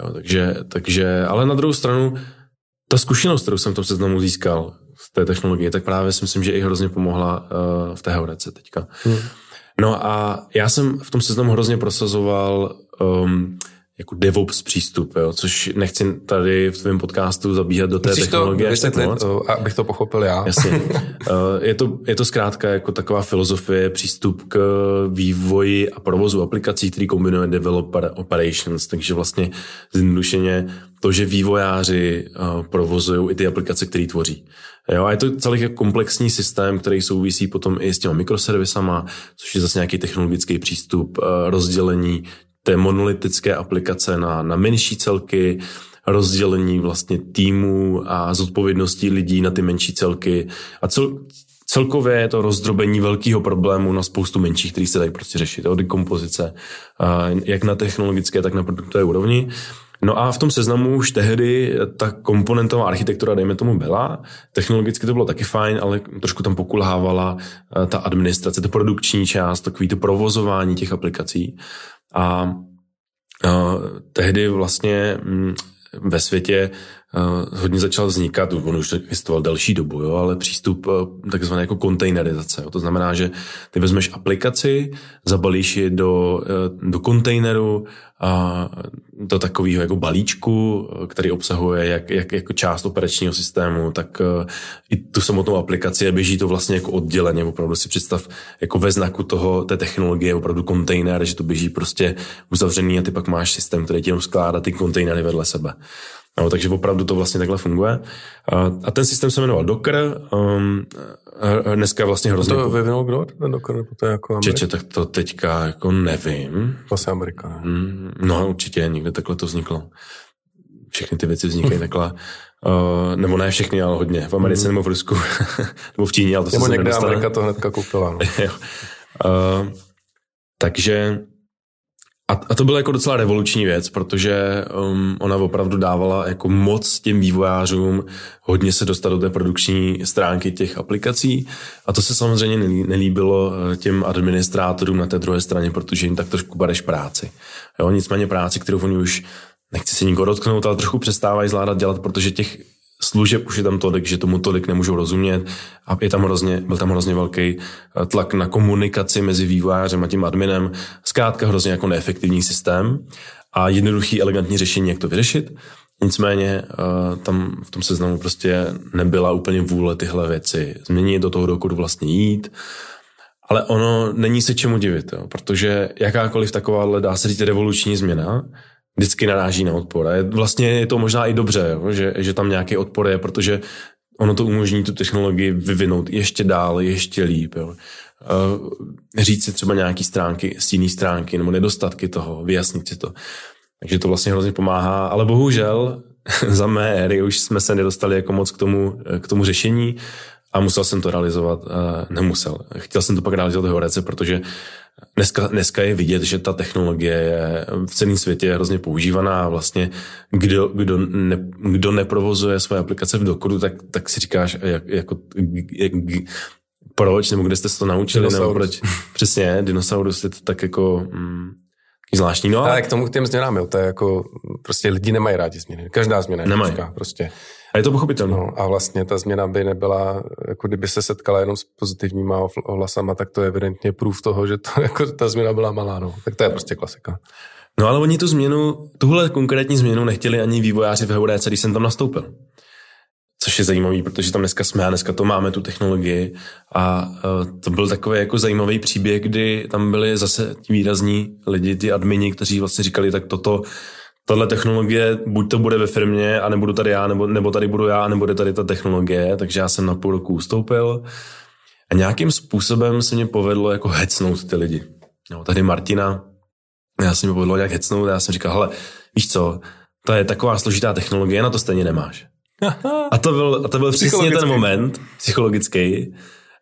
Jo, takže, takže, ale na druhou stranu, ta zkušenost, kterou jsem v tom seznamu získal z té technologie, tak právě si myslím, že i hrozně pomohla uh, v té Heurece teďka. Hmm. No a já jsem v tom seznamu hrozně prosazoval um, jako DevOps přístup, jo, což nechci tady v tvém podcastu zabíhat do té Chceš technologie. to vysvětlit, abych to pochopil já. Jasně. Eh, je, to, je to zkrátka jako taková filozofie, přístup k vývoji a provozu aplikací, který kombinuje developer operations, takže vlastně zjednodušeně to, že vývojáři uh, provozují i ty aplikace, které tvoří. Jo, a je to celý jako komplexní systém, který souvisí potom i s těma mikroservisama, což je zase nějaký technologický přístup, rozdělení té monolitické aplikace na, na menší celky, rozdělení vlastně týmů a zodpovědností lidí na ty menší celky a cel, celkově je to rozdrobení velkého problému na spoustu menších, který se dají prostě řešit, od dekompozice, jak na technologické, tak na produktové úrovni. No a v tom seznamu už tehdy ta komponentová architektura, dejme tomu, byla. Technologicky to bylo taky fajn, ale trošku tam pokulhávala ta administrace, ta produkční část, takový to provozování těch aplikací. A, a tehdy vlastně mm, ve světě hodně začal vznikat, on už existoval delší dobu, jo, ale přístup uh, takzvané jako kontejnerizace. Jo. To znamená, že ty vezmeš aplikaci, zabalíš ji do, uh, do kontejneru a do takového jako balíčku, který obsahuje jak, jak jako část operačního systému, tak i tu samotnou aplikaci a běží to vlastně jako odděleně. Opravdu si představ jako ve znaku toho, té technologie, opravdu kontejner, že to běží prostě uzavřený a ty pak máš systém, který ti jenom skládá ty kontejnery vedle sebe. No, takže opravdu to vlastně takhle funguje. A ten systém se jmenoval Docker. Um, dneska vlastně hrozně... A to vyvinul kdo, ten Docker? To je jako Čeče, tak to teďka jako nevím. Vlastně Amerika, ne? Mm, no, určitě, někde takhle to vzniklo. Všechny ty věci vznikají takhle. Uh, nebo ne všechny, ale hodně. V Americe hmm. nebo v Rusku. nebo v Číně, ale to nebo se někde Amerika to hnedka koupila. No. uh, takže a, a to byla jako docela revoluční věc, protože um, ona opravdu dávala jako moc těm vývojářům hodně se dostat do té produkční stránky těch aplikací a to se samozřejmě nelíbilo eh, těm administrátorům na té druhé straně, protože jim tak trošku bareš práci. Jo, nicméně práci, kterou oni už nechci se nikoho dotknout, ale trochu přestávají zvládat dělat, protože těch služeb už je tam tolik, že tomu tolik nemůžou rozumět a je tam hrozně, byl tam hrozně velký eh, tlak na komunikaci mezi vývojářem a tím adminem. Zkrátka hrozně jako neefektivní systém a jednoduchý, elegantní řešení, jak to vyřešit. Nicméně eh, tam v tom seznamu prostě nebyla úplně vůle tyhle věci změnit, do toho dokudu vlastně jít. Ale ono není se čemu divit, jo, protože jakákoliv taková, dá se říct, revoluční změna, vždycky naráží na odpor. A je, vlastně je to možná i dobře, jo, že, že tam nějaký odpor je, protože ono to umožní tu technologii vyvinout ještě dál, ještě líp. Jo. Uh, říct si třeba nějaký stránky, stíný stránky nebo nedostatky toho, vyjasnit si to. Takže to vlastně hrozně pomáhá, ale bohužel za mé éry už jsme se nedostali jako moc k tomu, k tomu řešení a musel jsem to realizovat. Uh, nemusel. Chtěl jsem to pak realizovat v Horece, protože Dneska, dneska je vidět, že ta technologie je v celém světě hrozně používaná a vlastně kdo, kdo, ne, kdo neprovozuje své aplikace v Dokodu, tak, tak si říkáš, jak, jako, jak, proč, nebo kde jste se to naučili, nebo proč. Přesně, dinosaurus je to tak jako mm, zvláštní. No, ale k tomu k těm změnám, jo, to je jako, prostě lidi nemají rádi změny. Každá změna je nemají. prostě. A je to pochopitelné. No, a vlastně ta změna by nebyla, jako kdyby se setkala jenom s pozitivníma ohlasama, tak to je evidentně prův toho, že to, jako ta změna byla malá. No. Tak to je prostě klasika. No ale oni tu změnu, tuhle konkrétní změnu nechtěli ani vývojáři v HUDC, když jsem tam nastoupil. Což je zajímavý, protože tam dneska jsme a dneska to máme, tu technologii. A uh, to byl takový jako zajímavý příběh, kdy tam byli zase výrazní lidi, ty admini, kteří vlastně říkali, tak toto, tahle technologie, buď to bude ve firmě, a nebudu tady já, nebo, nebo tady budu já, a nebude tady ta technologie, takže já jsem na půl roku ustoupil. A nějakým způsobem se mě povedlo jako hecnout ty lidi. No, tady Martina, já jsem mi povedlo nějak hecnout a já jsem říkal, hele, víš co, to je taková složitá technologie, na to stejně nemáš. A to byl, a to byl přesně ten moment psychologický.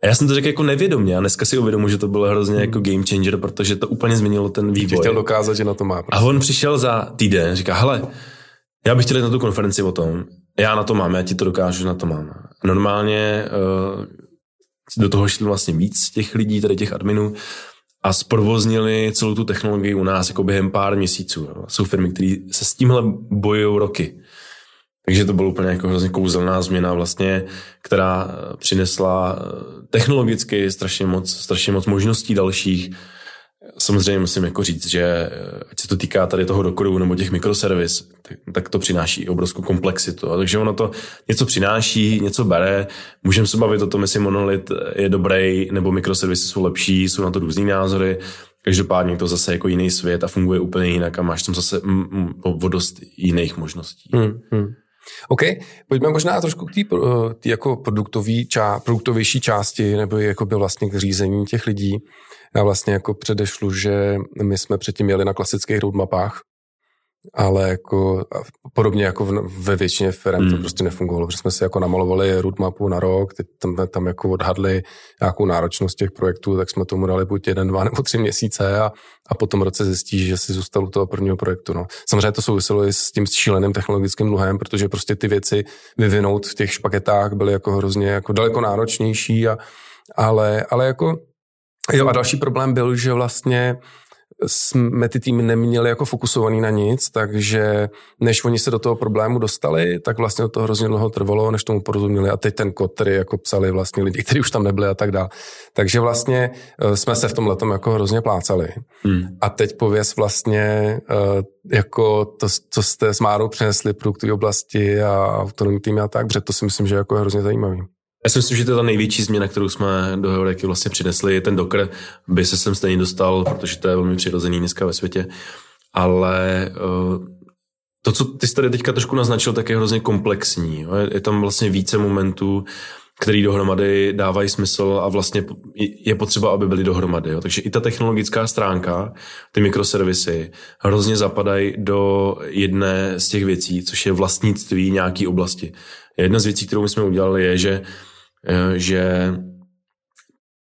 A já jsem to řekl jako nevědomě a dneska si uvědomuji, že to bylo hrozně jako game changer, protože to úplně změnilo ten vývoj. chtěl dokázat, že na to má. Prostě. A on přišel za týden, říká, hele, já bych chtěl jít na tu konferenci o tom, já na to mám, já ti to dokážu, že na to mám. Normálně uh, do toho šli vlastně víc těch lidí, tady těch adminů, a zprovoznili celou tu technologii u nás jako během pár měsíců. Jo. Jsou firmy, které se s tímhle bojují roky. Takže to byla úplně jako hrozně kouzelná změna vlastně, která eh, přinesla eh, technologicky strašně moc, strašně moc možností dalších. Samozřejmě musím jako říct, že eh, ať se to týká tady toho dokoru nebo těch mikroservis, tak to přináší obrovskou komplexitu. Takže ono to něco přináší, něco bere. Můžeme se bavit o tom, jestli monolit je dobrý nebo mikroservisy jsou lepší, jsou na to různý názory. Každopádně to zase jako jiný svět a funguje úplně jinak a máš tam zase o dost jiných možností. Hmm, hmm. OK, pojďme možná trošku k té eh, jako produktový, ča, produktovější části, nebo jako by vlastně k řízení těch lidí. Já vlastně jako předešlu, že my jsme předtím jeli na klasických roadmapách, ale jako podobně jako v, ve většině firm hmm. to prostě nefungovalo, protože jsme si jako namalovali roadmapu na rok, teď tam, tam jako odhadli nějakou náročnost těch projektů, tak jsme tomu dali buď jeden, dva nebo tři měsíce a, a potom roce zjistí, že si zůstal u toho prvního projektu. No. Samozřejmě to souviselo i s tím šíleným technologickým dluhem, protože prostě ty věci vyvinout v těch špaketách byly jako hrozně jako daleko náročnější, a, ale, ale jako Jo, a další problém byl, že vlastně jsme ty týmy neměli jako fokusovaný na nic, takže než oni se do toho problému dostali, tak vlastně to hrozně dlouho trvalo, než tomu porozuměli a teď ten kod, který jako psali vlastně lidi, kteří už tam nebyli a tak dále. Takže vlastně eh, jsme se v tom letom jako hrozně plácali. Hmm. A teď pověz vlastně eh, jako to, co jste s Márou přinesli produktové oblasti a autonomní týmy a tak, protože to si myslím, že je jako hrozně zajímavý. Já si myslím, že to je ta největší změna, kterou jsme do Heureky vlastně přinesli. Ten Docker by se sem stejně dostal, protože to je velmi přirozený dneska ve světě. Ale uh, to, co ty jsi tady teďka trošku naznačil, tak je hrozně komplexní. Je, tam vlastně více momentů, který dohromady dávají smysl a vlastně je potřeba, aby byly dohromady. Jo? Takže i ta technologická stránka, ty mikroservisy, hrozně zapadají do jedné z těch věcí, což je vlastnictví nějaké oblasti. Jedna z věcí, kterou my jsme udělali, je, že Eh, že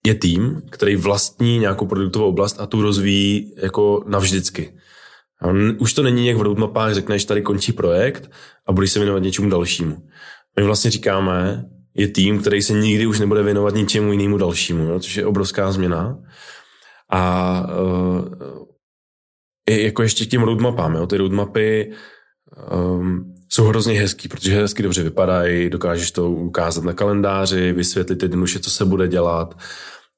je tým, který vlastní nějakou produktovou oblast a tu rozvíjí jako navždycky. Už to není jak v roadmapách, řekneš, tady končí projekt a budeš se věnovat něčemu dalšímu. My vlastně říkáme, je tým, který se nikdy už nebude věnovat ničemu jinému dalšímu, jo, což je obrovská změna. A uh, jako ještě k těm roadmapám, jo, ty roadmapy um, jsou hrozně hezký, protože hezky dobře vypadají, dokážeš to ukázat na kalendáři, vysvětlit jednoduše, co se bude dělat,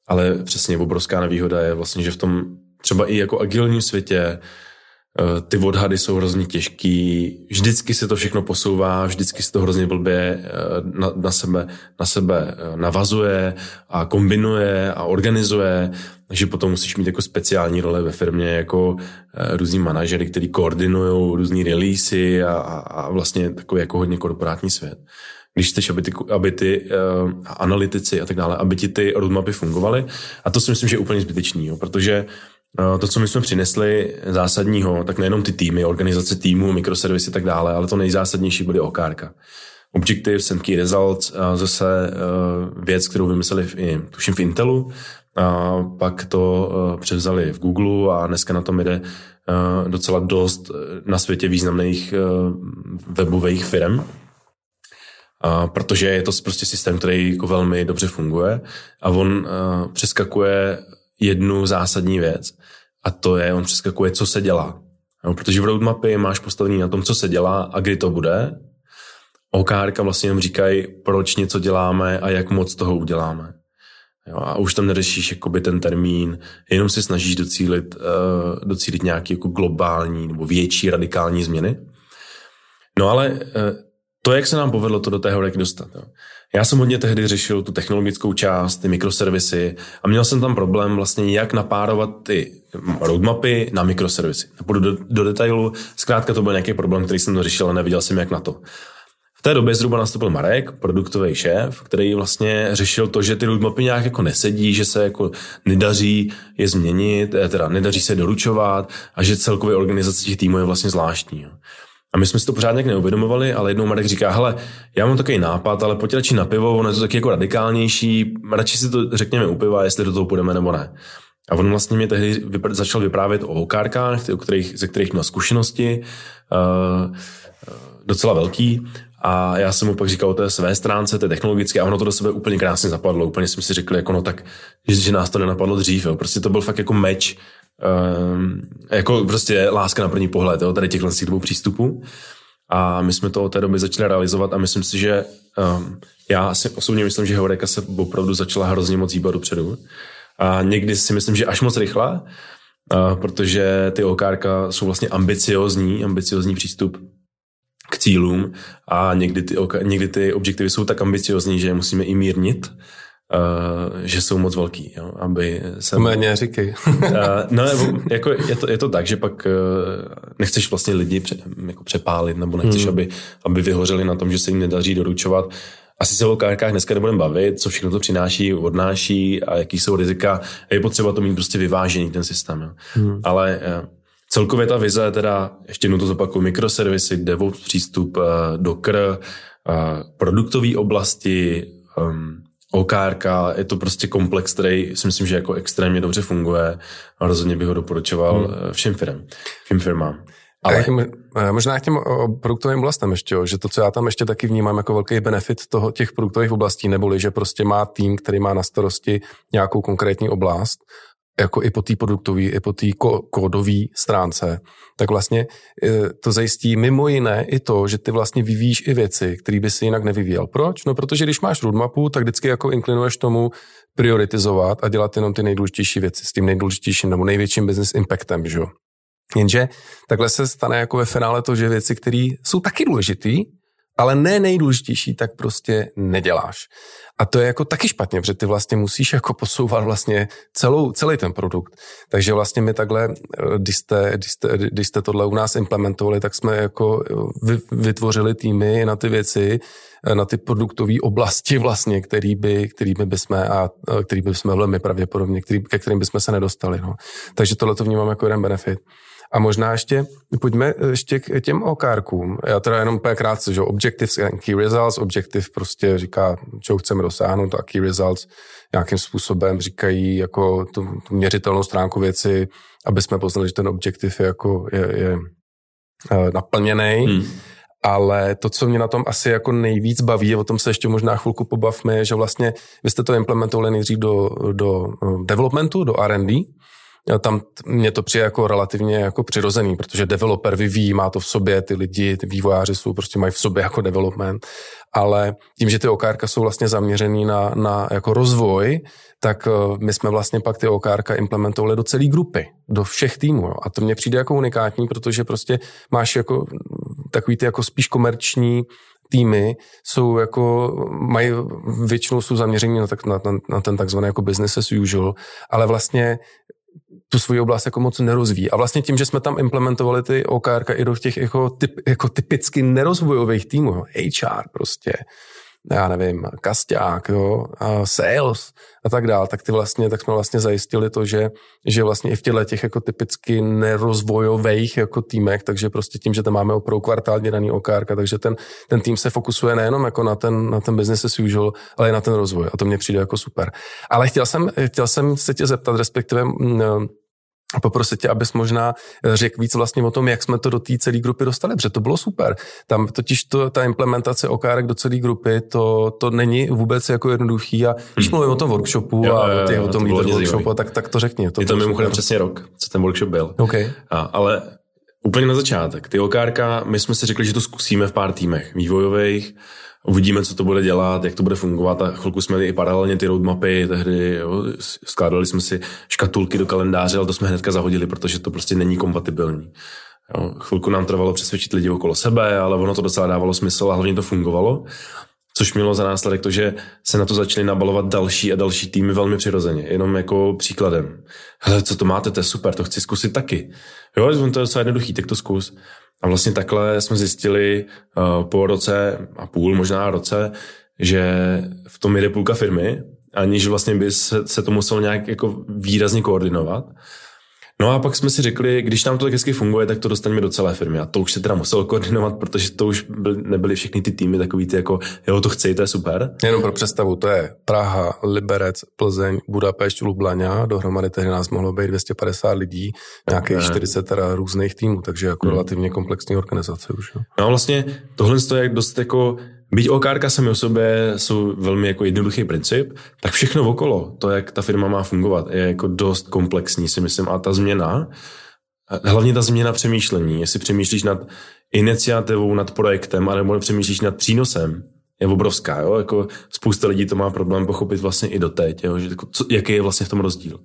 ale přesně obrovská nevýhoda je vlastně, že v tom třeba i jako agilním světě eh, ty odhady jsou hrozně těžký, vždycky se to všechno posouvá, vždycky se to hrozně blbě eh, na, na, sebe, na sebe eh, navazuje a kombinuje a organizuje takže potom musíš mít jako speciální role ve firmě jako e, různí manažery, kteří koordinují různý releasy a, a, vlastně takový jako hodně korporátní svět. Když chceš, aby ty, aby ty uh, analytici a tak dále, aby ti ty roadmapy fungovaly. A to si myslím, že je úplně zbytečný, jo, protože uh, to, co my jsme přinesli zásadního, tak nejenom ty týmy, organizace týmů, mikroservisy a tak dále, ale to nejzásadnější bude okárka. Objective and Results, zase věc, kterou vymysleli v, tuším v Intelu, a pak to uh, převzali v Google a dneska na tom jde uh, docela dost eh, na světě významných webových firm. Protože je to prostě systém, který jako velmi dobře funguje a on přeskakuje jednu zásadní věc a to je, on přeskakuje, co se dělá. Protože v roadmapy máš postavený na tom, co se dělá a kdy to bude. OKR vlastně jenom říkají, proč něco děláme a jak moc toho uděláme. Jo, a už tam neřešíš jakoby ten termín, jenom se snažíš docílit, uh, docílit nějaký jako globální nebo větší radikální změny. No ale uh, to, jak se nám povedlo to do té horeky dostat. Jo. Já jsem hodně tehdy řešil tu technologickou část, ty mikroservisy a měl jsem tam problém vlastně, jak napárovat ty roadmapy na mikroservisy. Nepůjdu do, do detailu, zkrátka to byl nějaký problém, který jsem řešil a neviděl jsem jak na to. Té době zhruba nastoupil Marek, produktový šéf, který vlastně řešil to, že ty roadmapy nějak jako nesedí, že se jako nedaří je změnit, eh, teda nedaří se doručovat a že celkově organizace těch týmů je vlastně zvláštní. A my jsme si to pořád nějak neuvědomovali, ale jednou Marek říká, hele, já mám takový nápad, ale pojď radši na pivo, ono je to taky jako radikálnější, radši si to řekněme u piva, jestli do toho půjdeme nebo ne. A on vlastně mě tehdy vypr- začal vyprávět o hokárkách, o kterých, ze kterých měl zkušenosti, uh, docela velký. A já jsem mu pak říkal o té své stránce, té technologické, a ono to do sebe úplně krásně zapadlo. Úplně jsme si řekli, jako no tak, že, že nás to nenapadlo dřív. Jo. Prostě to byl fakt jako meč um, jako prostě láska na první pohled, jo, tady těchhle dvou přístupů. A my jsme to od té doby začali realizovat a myslím si, že um, já si osobně myslím, že Heureka se opravdu začala hrozně moc hýbat dopředu. A někdy si myslím, že až moc rychle, uh, protože ty OKR jsou vlastně ambiciozní, ambiciozní přístup k cílům a někdy ty, někdy ty objektivy jsou tak ambiciozní, že je musíme i mírnit Uh, že jsou moc velký, jo, aby se... Méně říkej. uh, no, jako je, to, je to tak, že pak uh, nechceš vlastně lidi pře, jako přepálit, nebo nechceš, hmm. aby, aby vyhořeli na tom, že se jim nedaří doručovat. Asi se o kárkách dneska nebudeme bavit, co všechno to přináší, odnáší a jaký jsou rizika. Je potřeba to mít prostě vyvážený, ten systém. Jo. Hmm. Ale uh, celkově ta vize, teda, ještě jednou to zopakuju, mikroservisy, DevOps přístup, uh, Docker, uh, produktové oblasti, um, OKRK, je to prostě komplex, který si myslím, že jako extrémně dobře funguje a rozhodně bych ho doporučoval hmm. Eh, všem firm, všem firmám. Ale... Eh, možná k těm produktovým oblastem ještě, že to, co já tam ještě taky vnímám jako velký benefit toho, těch produktových oblastí, neboli, že prostě má tým, který má na starosti nějakou konkrétní oblast jako i po té produktové, i po té kódové stránce, tak vlastně e, to zajistí mimo jiné i to, že ty vlastně vyvíjíš i věci, které by si jinak nevyvíjel. Proč? No protože když máš roadmapu, tak vždycky jako inklinuješ tomu prioritizovat a dělat jenom ty nejdůležitější věci s tím nejdůležitějším nebo největším business impactem, že jo. Jenže takhle se stane jako ve finále to, že věci, které jsou taky důležité, ale ne nejdůležitější, tak prostě neděláš. A to je jako taky špatně, protože ty vlastně musíš jako posouvat vlastně celou, celý ten produkt. Takže vlastně my takhle, eh, když jste, když jste, když jste tohle u nás implementovali, tak jsme jako eh, vytvořili týmy na ty věci, eh, na ty produktové oblasti vlastně, který by, který by bychom a který by jsme velmi pravděpodobně, který, ke kterým bychom se nedostali. No. Takže tohle to vnímám jako jeden benefit. A možná ještě, pojďme ještě k těm okárkům. Já teda jenom úplně krátce, že Objectives and Key Results, Objective prostě říká, čeho chceme dosáhnout a Key Results nějakým způsobem říkají jako tu, tu měřitelnou stránku věci, aby jsme poznali, že ten objektiv je jako je, je eh, naplněný. Hmm. Ale to, co mě na tom asi jako nejvíc baví, o tom se ještě možná chvilku pobavme, je, že vlastně vy jste to implementovali nejdřív do, do eh, developmentu, do R&D, tam mě to přijde jako relativně jako přirozený, protože developer vyvíjí, má to v sobě, ty lidi, ty vývojáři jsou prostě mají v sobě jako development, ale tím, že ty OKR jsou vlastně zaměřený na, na jako rozvoj, tak eh, my jsme vlastně pak ty OKR implementovali do celé grupy, do všech týmů. Jo. A to mně přijde jako unikátní, protože prostě máš jako takový ty jako spíš komerční týmy jsou jako, mají, většinou jsou zaměření na, tak, na, na, na ten takzvaný jako business as usual, ale vlastně tu svoji oblast jako moc nerozvíjí. A vlastně tím, že jsme tam implementovali ty OKR i do těch jako, typ, jako typicky nerozvojových týmů, HR prostě, já nevím, kasták, jo, a sales a tak dále, tak ty vlastně, tak jsme vlastně zajistili to, že, že vlastně i v těchto těch jako typicky nerozvojových jako týmech, takže prostě tím, že tam máme opravdu kvartálně daný OKR, takže ten, ten tým se fokusuje nejenom jako na ten, na ten business as usual, ale i na ten rozvoj a to mě přijde jako super. Ale chtěl jsem, chtěl jsem se tě zeptat, respektive a poprosit tě, abys možná eh, řekl víc vlastně o tom, jak jsme to do té celé grupy dostali, protože to bylo super. Tam totiž to, ta implementace okárek do celé grupy, to, to není vůbec jako jednoduchý a když hmm. mluvím o tom workshopu jo, a jo, jo, o tom to workshopu, tak, tak to řekni. To je to mimochodem přesně rok, co ten workshop byl. Okay. A, ale Úplně na začátek. Ty okárka, my jsme si řekli, že to zkusíme v pár týmech vývojových, uvidíme, co to bude dělat, jak to bude fungovat a chvilku jsme i paralelně ty roadmapy, tehdy jo, skládali jsme si škatulky do kalendáře, ale to jsme hnedka zahodili, protože to prostě není kompatibilní. Jo, chvilku nám trvalo přesvědčit lidi okolo sebe, ale ono to docela dávalo smysl a hlavně to fungovalo. Což mělo za následek to, že se na to začaly nabalovat další a další týmy velmi přirozeně. Jenom jako příkladem. Hele, co to máte, to je super, to chci zkusit taky. Jo, to je docela jednoduchý, tak to zkus. A vlastně takhle jsme zjistili uh, po roce a půl, možná roce, že v tom jde půlka firmy, aniž vlastně by se, se to muselo nějak jako výrazně koordinovat. No a pak jsme si řekli, když nám to tak hezky funguje, tak to dostaneme do celé firmy. A to už se teda muselo koordinovat, protože to už byl, nebyly všechny ty týmy takový ty jako, jo, to chci, to je super. Jenom pro představu, to je Praha, Liberec, Plzeň, Budapešť, Lublaňa, dohromady tehdy nás mohlo být 250 lidí, nějakých 40 teda různých týmů, takže jako hmm. relativně komplexní organizace už. Jo. No vlastně tohle je dost jako Byť OKR sami o sobě jsou velmi jako jednoduchý princip, tak všechno okolo, to, jak ta firma má fungovat, je jako dost komplexní, si myslím. A ta změna, hlavně ta změna přemýšlení, jestli přemýšlíš nad iniciativou, nad projektem, anebo přemýšlíš nad přínosem, je obrovská. Jo? Jako spousta lidí to má problém pochopit vlastně i doteď, jo? Že jako, co, jaký je vlastně v tom rozdíl.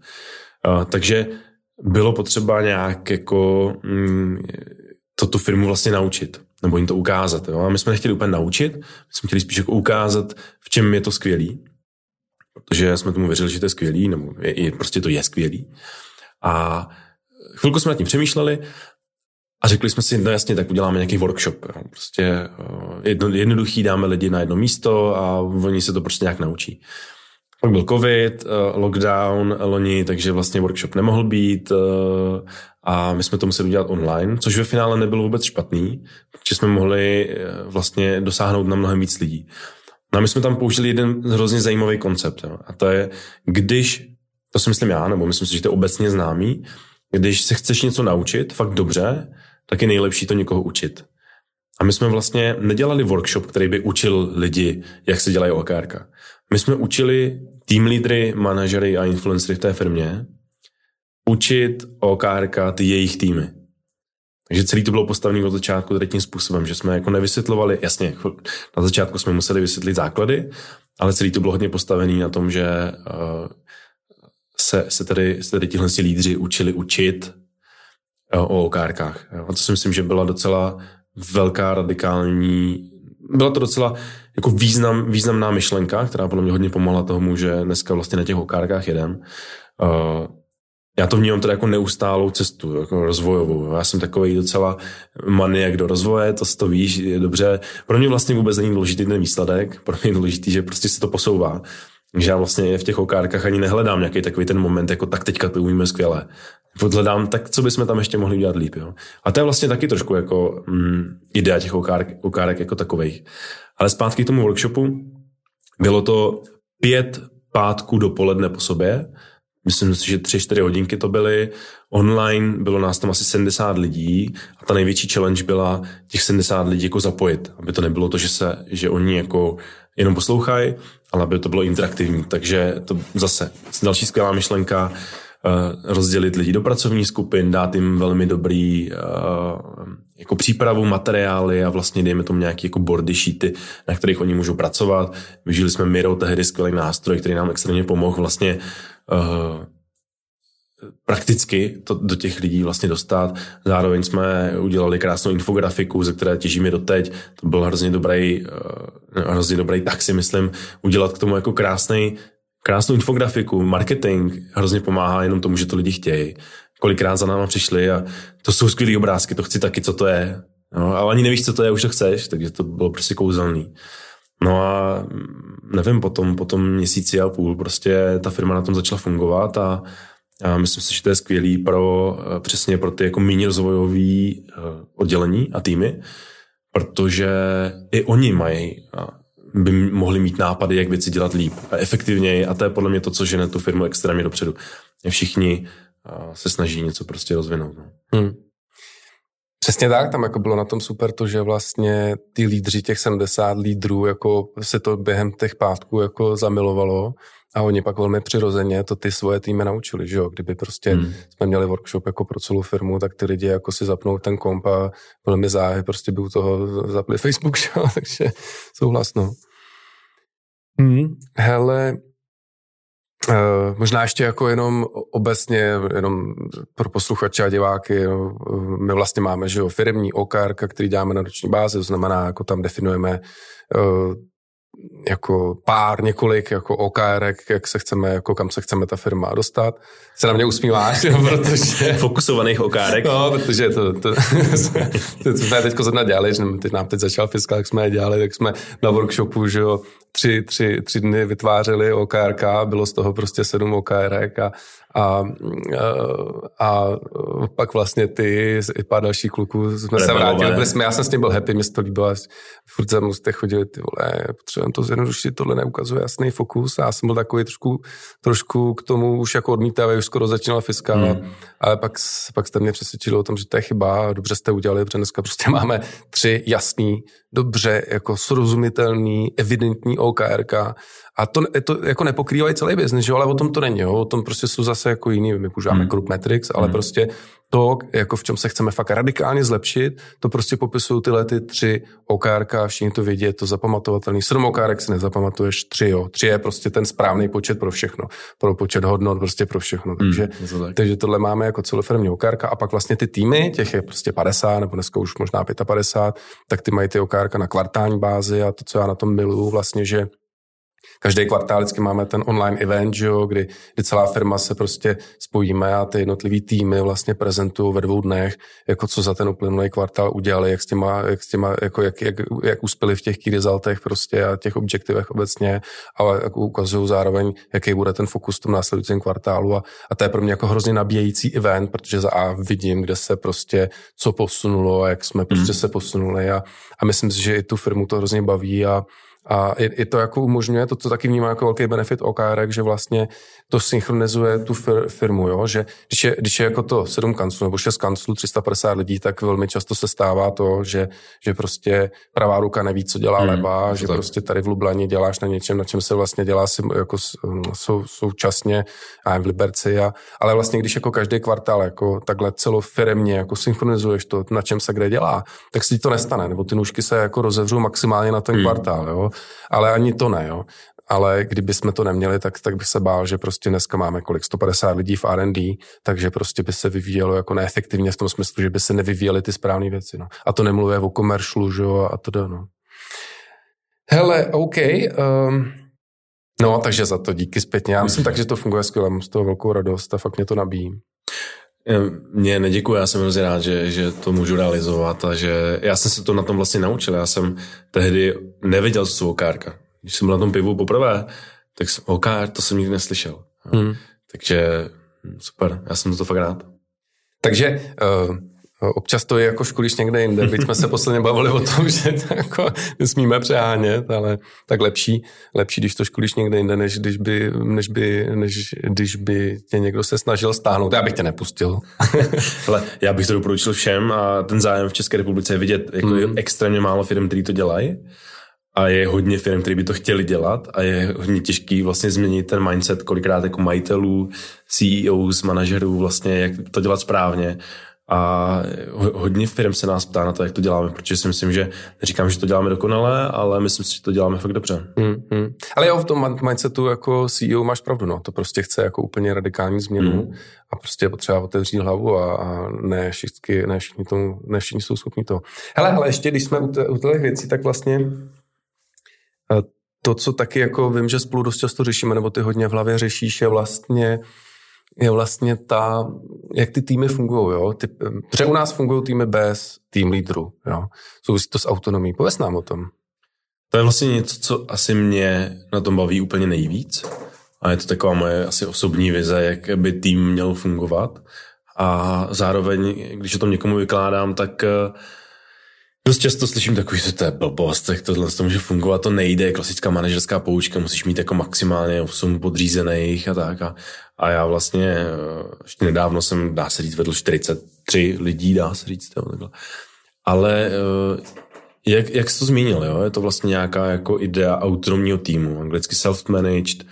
Uh, takže bylo potřeba nějak jako mm, to tu firmu vlastně naučit nebo jim to ukázat. Jo? A my jsme nechtěli úplně naučit, my jsme chtěli spíš jako ukázat, v čem je to skvělý, protože jsme tomu věřili, že to je skvělý, nebo je, je, prostě to je skvělý. A chvilku jsme nad tím přemýšleli a řekli jsme si, no jasně, tak uděláme nějaký workshop. Jo. Prostě eh, jedno, jednoduchý dáme lidi na jedno místo a oni se to prostě nějak naučí. Pak byl covid, eh, lockdown loni, takže vlastně workshop nemohl být eh, a my jsme to museli udělat online, což ve finále nebylo vůbec špatný, protože jsme mohli eh, vlastně dosáhnout na mnohem víc lidí. No a my jsme tam použili jeden hrozně zajímavý koncept jo. a to je, když, to si myslím já, nebo myslím si, že to je obecně známý, když se chceš něco naučit, fakt dobře, tak je nejlepší to někoho učit. A my jsme vlastně nedělali workshop, který by učil lidi, jak se dělají OKR. My jsme učili tým lídry, manažery a influencery v té firmě učit OKR ty jejich týmy. Takže celý to bylo postavené od začátku tím způsobem, že jsme jako nevysvětlovali, jasně, na začátku jsme museli vysvětlit základy, ale celý to bylo hodně postavené na tom, že uh, se, se, tady, se tady tihle lídři učili učit uh, o OKRkách. A to si myslím, že byla docela velká radikální, byla to docela jako význam, významná myšlenka, která podle mě hodně pomohla tomu, že dneska vlastně na těch okárkách jedem. Uh, já to vnímám teda jako neustálou cestu, jako rozvojovou. Já jsem takový docela maniak do rozvoje, to to víš, je dobře. Pro mě vlastně vůbec není důležitý ten výsledek, pro mě je důležitý, že prostě se to posouvá. že já vlastně v těch okárkách ani nehledám nějaký takový ten moment, jako tak teďka to umíme skvěle. Hledám, tak co bychom tam ještě mohli udělat líp. Jo? A to je vlastně taky trošku jako mm, idea těch okárek, okárek jako takových. Ale zpátky k tomu workshopu. Bylo to pět pátků dopoledne po sobě. Myslím si, že tři, čtyři hodinky to byly. Online bylo nás tam asi 70 lidí a ta největší challenge byla těch 70 lidí jako zapojit, aby to nebylo to, že, se, že oni jako jenom poslouchají, ale aby to bylo interaktivní. Takže to zase další skvělá myšlenka, Eh, rozdělit lidi do pracovních skupin, dát jim velmi dobrý eh, jako přípravu, materiály a vlastně dejme tomu nějaké jako boardy, sheety, na kterých oni můžou pracovat. Využili jsme Miro, tehdy skvělý nástroj, který nám extrémně pomohl vlastně uh, prakticky to do těch lidí vlastně dostat. Zároveň jsme udělali krásnou infografiku, ze které těžíme doteď. To byl hrozně dobrý, uh, hrozně dobrý tak si myslím, udělat k tomu jako krásný krásnou infografiku, marketing hrozně pomáhá jenom tomu, že to lidi chtějí. Kolikrát za náma přišli a to jsou skvělé obrázky, to chci taky, co to je. No, ale ani nevíš, co to je, už to chceš, takže to bylo prostě kouzelný. No a nevím, potom, potom měsíci a půl prostě ta firma na tom začala fungovat a, a myslím si, že to je skvělý pro, eh, přesně pro ty jako méně rozvojový eh, oddělení a týmy, protože i oni mají by mohli mít nápady, jak věci dělat líp a efektivněji a to je podle mě to, co žene tu firmu extrémně dopředu. Všichni se snaží něco prostě rozvinout. No. Hmm. Přesně tak, tam jako bylo na tom super to, že vlastně ty lídři, těch 70 lídrů, jako se to během těch pátků jako zamilovalo a oni pak velmi přirozeně to ty svoje týmy naučili, že jo? Kdyby prostě hmm. jsme měli workshop jako pro celou firmu, tak ty lidi jako si zapnou ten komp a velmi záhy prostě by u toho zapli Facebook, že jo? Takže souhlasno. Hmm. Hele, možná ještě jako jenom obecně, jenom pro posluchače a diváky, no, my vlastně máme, že jo, firmní OKR, který děláme na roční bázi, to znamená, jako tam definujeme uh, jako pár, několik jako OKR, jak se chceme, jako kam se chceme ta firma dostat. Se na mě usmíváš, protože... Fokusovaných OKR. No, protože to, to, to, to jsme teď zrovna dělali, že teď nám teď začal fiskál, jak jsme je dělali, tak jsme na workshopu, že jo, tři, tři, tři dny vytvářeli OKRK, bylo z toho prostě sedm OKRek a, a, a pak vlastně ty i pár dalších kluků jsme se vrátili. Byli jsme, já jsem s tím byl happy, mě se to líbilo. Furt za jste chodili, ty vole, potřebujeme to zjednodušit, tohle neukazuje jasný fokus. A já jsem byl takový trošku, trošku k tomu už jako odmítavý, už skoro začínal fiskál. Hmm. Ale pak, pak jste mě přesvědčili o tom, že to je chyba, dobře jste udělali, protože dneska prostě máme tři jasný, dobře jako srozumitelný, evidentní OKRK a to, to jako nepokrývají celý biznis, že? ale o tom to není. Jo? O tom prostě jsou zase jako jiný, my používáme hmm. group metrics, ale hmm. prostě to, jako v čem se chceme fakt radikálně zlepšit, to prostě popisují tyhle ty tři OKRK, všichni to vědí, je to zapamatovatelný. Sedm OKRK si nezapamatuješ, tři jo. Tři je prostě ten správný počet pro všechno. Pro počet hodnot, prostě pro všechno. Hmm, takže, hmm, to tak. takže tohle máme jako celofirmní OKRK a pak vlastně ty týmy, těch je prostě 50, nebo dneska už možná 55, tak ty mají ty OKRK na kvartální bázi a to, co já na tom miluju, vlastně, že Každý kvartál vždycky máme ten online event, že jo, kdy, kdy celá firma se prostě spojíme a ty jednotlivý týmy vlastně prezentují ve dvou dnech, jako co za ten uplynulý kvartál udělali, jak s těma, jak, s těma, jako jak, jak, jak uspěli v těch key resultech prostě a těch objektivech obecně, ale jako ukazují zároveň, jaký bude ten fokus v tom následujícím kvartálu a, a to je pro mě jako hrozně nabíjející event, protože za A vidím, kde se prostě co posunulo a jak jsme prostě mm. se posunuli a, a myslím si, že i tu firmu to hrozně baví a, a i, i to jako umožňuje, to, to taky vnímá jako velký benefit OKR, že vlastně to synchronizuje tu fir, firmu, jo? že když je, když je jako to sedm kanclů nebo šest kanclů, 350 lidí, tak velmi často se stává to, že, že prostě pravá ruka neví, co dělá hmm, levá, že tak. prostě tady v Lublani děláš na něčem, na čem se vlastně dělá si jako sou, současně a v Liberci, a, ale vlastně když jako každý kvartál jako takhle celofiremně jako synchronizuješ to, na čem se kde dělá, tak si to nestane, nebo ty nůžky se jako rozevřou maximálně na ten hmm. kvartál, jo? Ale ani to ne, jo ale kdyby jsme to neměli, tak, tak bych se bál, že prostě dneska máme kolik 150 lidí v R&D, takže prostě by se vyvíjelo jako neefektivně v tom smyslu, že by se nevyvíjely ty správné věci. No. A to nemluvě o komeršlu, že jo, a to no. Hele, OK. Um, no, takže za to díky zpětně. Já myslím tak, že to funguje skvěle, mám z toho velkou radost a fakt mě to nabíjí. Mně neděkuji, já jsem hrozně rád, že, že to můžu realizovat a že já jsem se to na tom vlastně naučil. Já jsem tehdy nevěděl, co jsou okárka když jsem byl na tom pivu poprvé, tak jsem, OK, to jsem nikdy neslyšel. Hmm. Takže hm, super, já jsem to fakt rád. Takže uh, občas to je jako školíš někde jinde, byť jsme se posledně bavili o tom, že to jako nesmíme přehánět, ale tak lepší, lepší, když to školíš někde jinde, než když by, než by, než když by tě někdo se snažil stáhnout. Já bych tě nepustil. ale já bych to doporučil všem a ten zájem v České republice je vidět jako hmm. extrémně málo firm, který to dělají a je hodně firm, které by to chtěli dělat a je hodně těžký vlastně změnit ten mindset kolikrát jako majitelů, CEOs, manažerů vlastně, jak to dělat správně. A hodně firm se nás ptá na to, jak to děláme, protože si myslím, že neříkám, že to děláme dokonale, ale myslím si, že to děláme fakt dobře. Hmm, hmm. Ale jo, v tom mindsetu jako CEO máš pravdu, no. To prostě chce jako úplně radikální změnu hmm. a prostě je potřeba otevřít hlavu a, a ne, všichni, ne, všichni tomu, ne všichni jsou schopni to. Hele, ale ještě když jsme u, u těch věcí, tak vlastně to, co taky jako vím, že spolu dost často řešíme, nebo ty hodně v hlavě řešíš, je vlastně je vlastně ta, jak ty týmy fungují, jo. Ty, protože u nás fungují týmy bez tým lídru, jo. Souvisí to s autonomí. Pověz nám o tom. To je vlastně něco, co asi mě na tom baví úplně nejvíc. A je to taková moje asi osobní vize, jak by tým měl fungovat. A zároveň, když o tom někomu vykládám, tak Dost často slyším takový, že to je blbost, tak tohle to může fungovat, to nejde, klasická manažerská poučka, musíš mít jako maximálně 8 podřízených a tak. A, a já vlastně eh, ještě nedávno jsem, dá se říct, vedl 43 lidí, dá se říct, jo, takhle. Ale eh, jak, jak jsi to zmínil, jo? je to vlastně nějaká jako idea autonomního týmu, anglicky self-managed,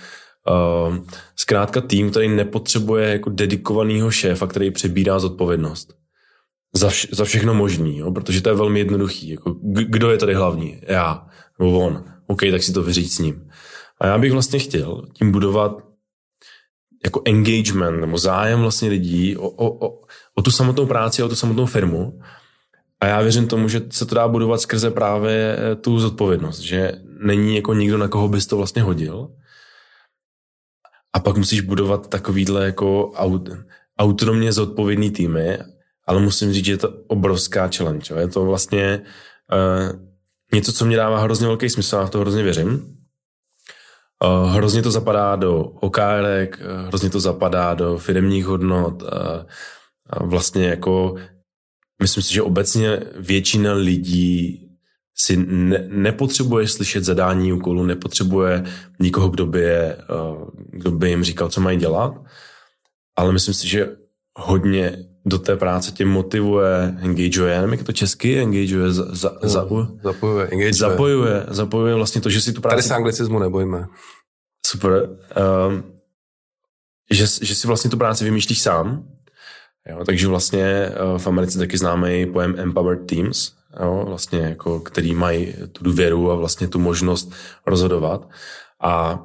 uh, zkrátka tým, který nepotřebuje jako dedikovaného šéfa, který přebírá zodpovědnost za, vš- za všechno možný, jo? protože to je velmi jednoduchý. Jako, kdo je tady hlavní? Já, nebo on. OK, tak si to vyříct s ním. A já bych vlastně chtěl tím budovat jako engagement nebo zájem vlastně lidí o, o, o, o tu samotnou práci, o tu samotnou firmu. A já věřím tomu, že se to dá budovat skrze právě eh, tu zodpovědnost, že není jako nikdo, na koho bys to vlastně hodil. A pak musíš budovat takovýhle jako aut, autonomně zodpovědný týmy ale musím říct, že je to obrovská challenge. Je to vlastně uh, něco, co mě dává hrozně velký smysl, já v to hrozně věřím. Uh, hrozně to zapadá do okárek, uh, hrozně to zapadá do firmních hodnot. Uh, uh, vlastně jako myslím si, že obecně většina lidí si ne, nepotřebuje slyšet zadání úkolu, nepotřebuje nikoho, kdo by, je, kdo by jim říkal, co mají dělat, ale myslím si, že hodně do té práce tě motivuje, engageuje, nevím, jak to česky, engageuje, za, za, no, za, zapojuje, engageuje. zapojuje, zapojuje vlastně to, že si tu práci... Tady se anglicismu nebojíme. Super. Um, že, že si vlastně tu práci vymýšlíš sám, jo, takže vlastně uh, v Americe taky známý pojem empowered teams, jo, vlastně jako, který mají tu důvěru a vlastně tu možnost rozhodovat a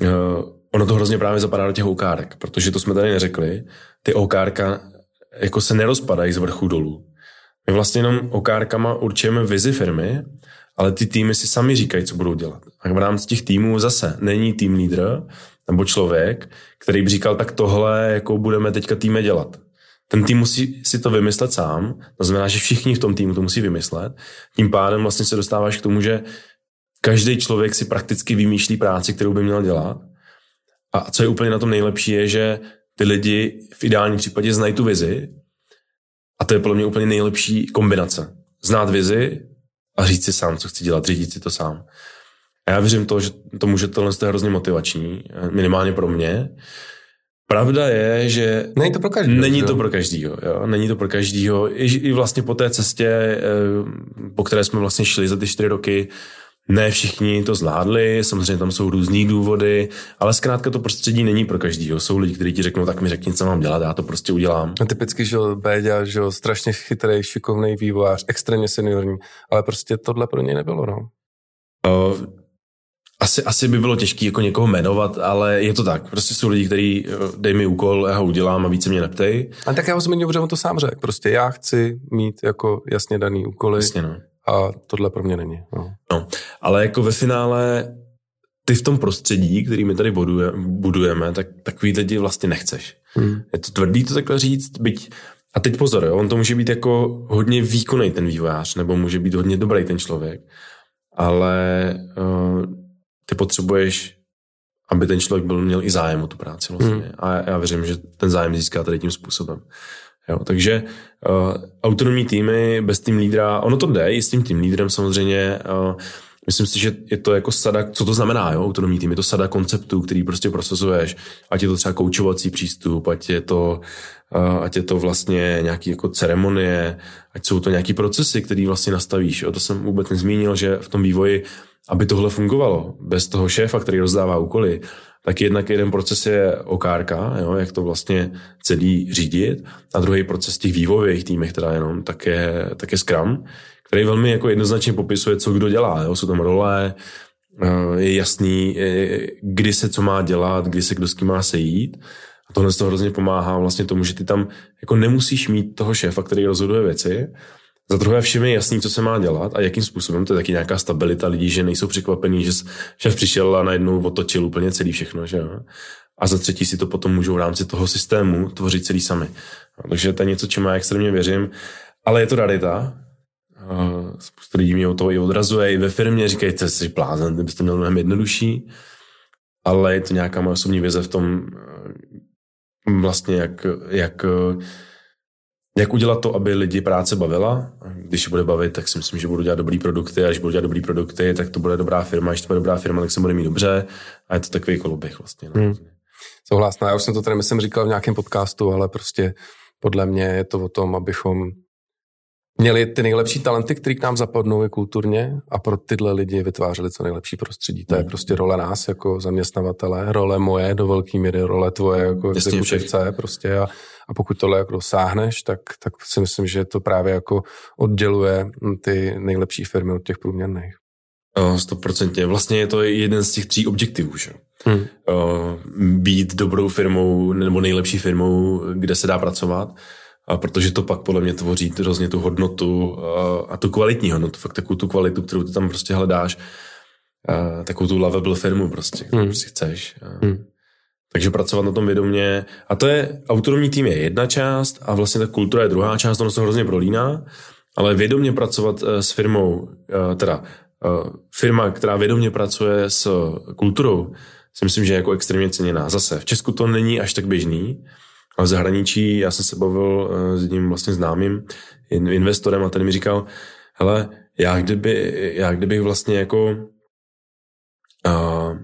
uh, ono to hrozně právě zapadá do těch okárek, protože to jsme tady neřekli, ty okárka jako se nerozpadají z vrchu dolů. My vlastně jenom okárkama určujeme vizi firmy, ale ty týmy si sami říkají, co budou dělat. A v rámci těch týmů zase není tým lídr nebo člověk, který by říkal, tak tohle jako budeme teďka týme dělat. Ten tým musí si to vymyslet sám, to znamená, že všichni v tom týmu to musí vymyslet. Tím pádem vlastně se dostáváš k tomu, že každý člověk si prakticky vymýšlí práci, kterou by měl dělat. A co je úplně na tom nejlepší, je, že ty lidi v ideálním případě znají tu vizi a to je podle mě úplně nejlepší kombinace. Znát vizi a říct si sám, co chci dělat, řídit si to sám. A já věřím to, že to může tohle je hrozně motivační, minimálně pro mě. Pravda je, že není to pro každého. Není to pro každýho, jo? Není to pro každýho. I, I vlastně po té cestě, eh, po které jsme vlastně šli za ty čtyři roky, ne všichni to zvládli, samozřejmě tam jsou různý důvody, ale zkrátka to prostředí není pro každýho. Jsou lidi, kteří ti řeknou, tak mi řekni, co mám dělat, já to prostě udělám. No, typicky, že Béďa, že strašně chytrý, šikovný vývojář, extrémně seniorní, ale prostě tohle pro něj nebylo, no. Uh, asi, asi by bylo těžké jako někoho jmenovat, ale je to tak. Prostě jsou lidi, kteří dej mi úkol, já ho udělám a více mě neptej. A tak já ho zmiňuji, protože on to sám řekl. Prostě já chci mít jako jasně daný úkoly. Jasně, no a tohle pro mě není. No. no. Ale jako ve finále ty v tom prostředí, který my tady buduje, budujeme, tak takový lidi vlastně nechceš. Hmm. Je to tvrdý to takhle říct, byť a teď pozor, jo, on to může být jako hodně výkonný ten vývojář, nebo může být hodně dobrý ten člověk, ale uh, ty potřebuješ, aby ten člověk byl, měl i zájem o tu práci vlastně. Hmm. A já věřím, že ten zájem získá tady tím způsobem. Jo, takže uh, autonomní týmy bez tým lídra, ono to jde i s tím tým lídrem samozřejmě, uh, myslím si, že je to jako sada, co to znamená, jo, autonomní tým, je to sada konceptů, který prostě procesuješ, ať je to třeba koučovací přístup, ať je to, uh, ať je to vlastně nějaký jako ceremonie, ať jsou to nějaký procesy, který vlastně nastavíš, jo, to jsem vůbec nezmínil, že v tom vývoji, aby tohle fungovalo, bez toho šéfa, který rozdává úkoly, tak jednak jeden proces je okárka, jo, jak to vlastně celý řídit, a druhý proces těch vývojových týmech teda jenom, tak je, tak je Scrum, který velmi jako jednoznačně popisuje, co kdo dělá. Jo. Jsou tam role, eh, je jasný, kdy se co má dělat, kdy se kdo s kým má sejít. A tohle z toho hrozně pomáhá vlastně tomu, že ty tam jako nemusíš mít toho šéfa, který rozhoduje věci, za druhé všem je jasný, co se má dělat a jakým způsobem. To je taky nějaká stabilita lidí, že nejsou překvapení, že šéf přišel a najednou otočil úplně celý všechno. Že jo? A za třetí si to potom můžou v rámci toho systému tvořit celý sami. Takže to je něco, čemu já extrémně věřím. Ale je to realita. Spousta lidí mě o toho i odrazuje. I ve firmě říkají, že jsi blázen, ty byste měl mnohem jednodušší. Ale je to nějaká moje osobní vize v tom, vlastně jak, jak jak udělat to, aby lidi práce bavila, když bude bavit, tak si myslím, že budu dělat dobrý produkty a když budu dělat dobrý produkty, tak to bude dobrá firma, když to bude dobrá firma, tak se bude mít dobře a je to takový koloběh vlastně. No. Hmm. Souhlasná, já už jsem to tady myslím říkal v nějakém podcastu, ale prostě podle mě je to o tom, abychom měli ty nejlepší talenty, které k nám zapadnou i kulturně a pro tyhle lidi vytvářeli co nejlepší prostředí. To je hmm. prostě role nás jako zaměstnavatele, role moje do velké míry, role tvoje jako exekutivce prostě a, a pokud tohle jako dosáhneš, tak, tak si myslím, že to právě jako odděluje ty nejlepší firmy od těch průměrných. Stoprocentně. Vlastně je to jeden z těch tří objektivů, že? Hmm. Být dobrou firmou nebo nejlepší firmou, kde se dá pracovat a protože to pak podle mě tvoří hrozně tu hodnotu a, tu kvalitní hodnotu, fakt takovou tu kvalitu, kterou ty tam prostě hledáš, a takovou tu lovable firmu prostě, kterou hmm. prostě chceš. A, hmm. Takže pracovat na tom vědomě. A to je, autonomní tým je jedna část a vlastně ta kultura je druhá část, ono se hrozně prolíná, ale vědomě pracovat eh, s firmou, eh, teda eh, firma, která vědomě pracuje s kulturou, si myslím, že je jako extrémně ceněná. Zase, v Česku to není až tak běžný, a v zahraničí já jsem se bavil eh, s jedním vlastně známým investorem a ten mi říkal, hele, já kdyby, já kdybych vlastně jako uh,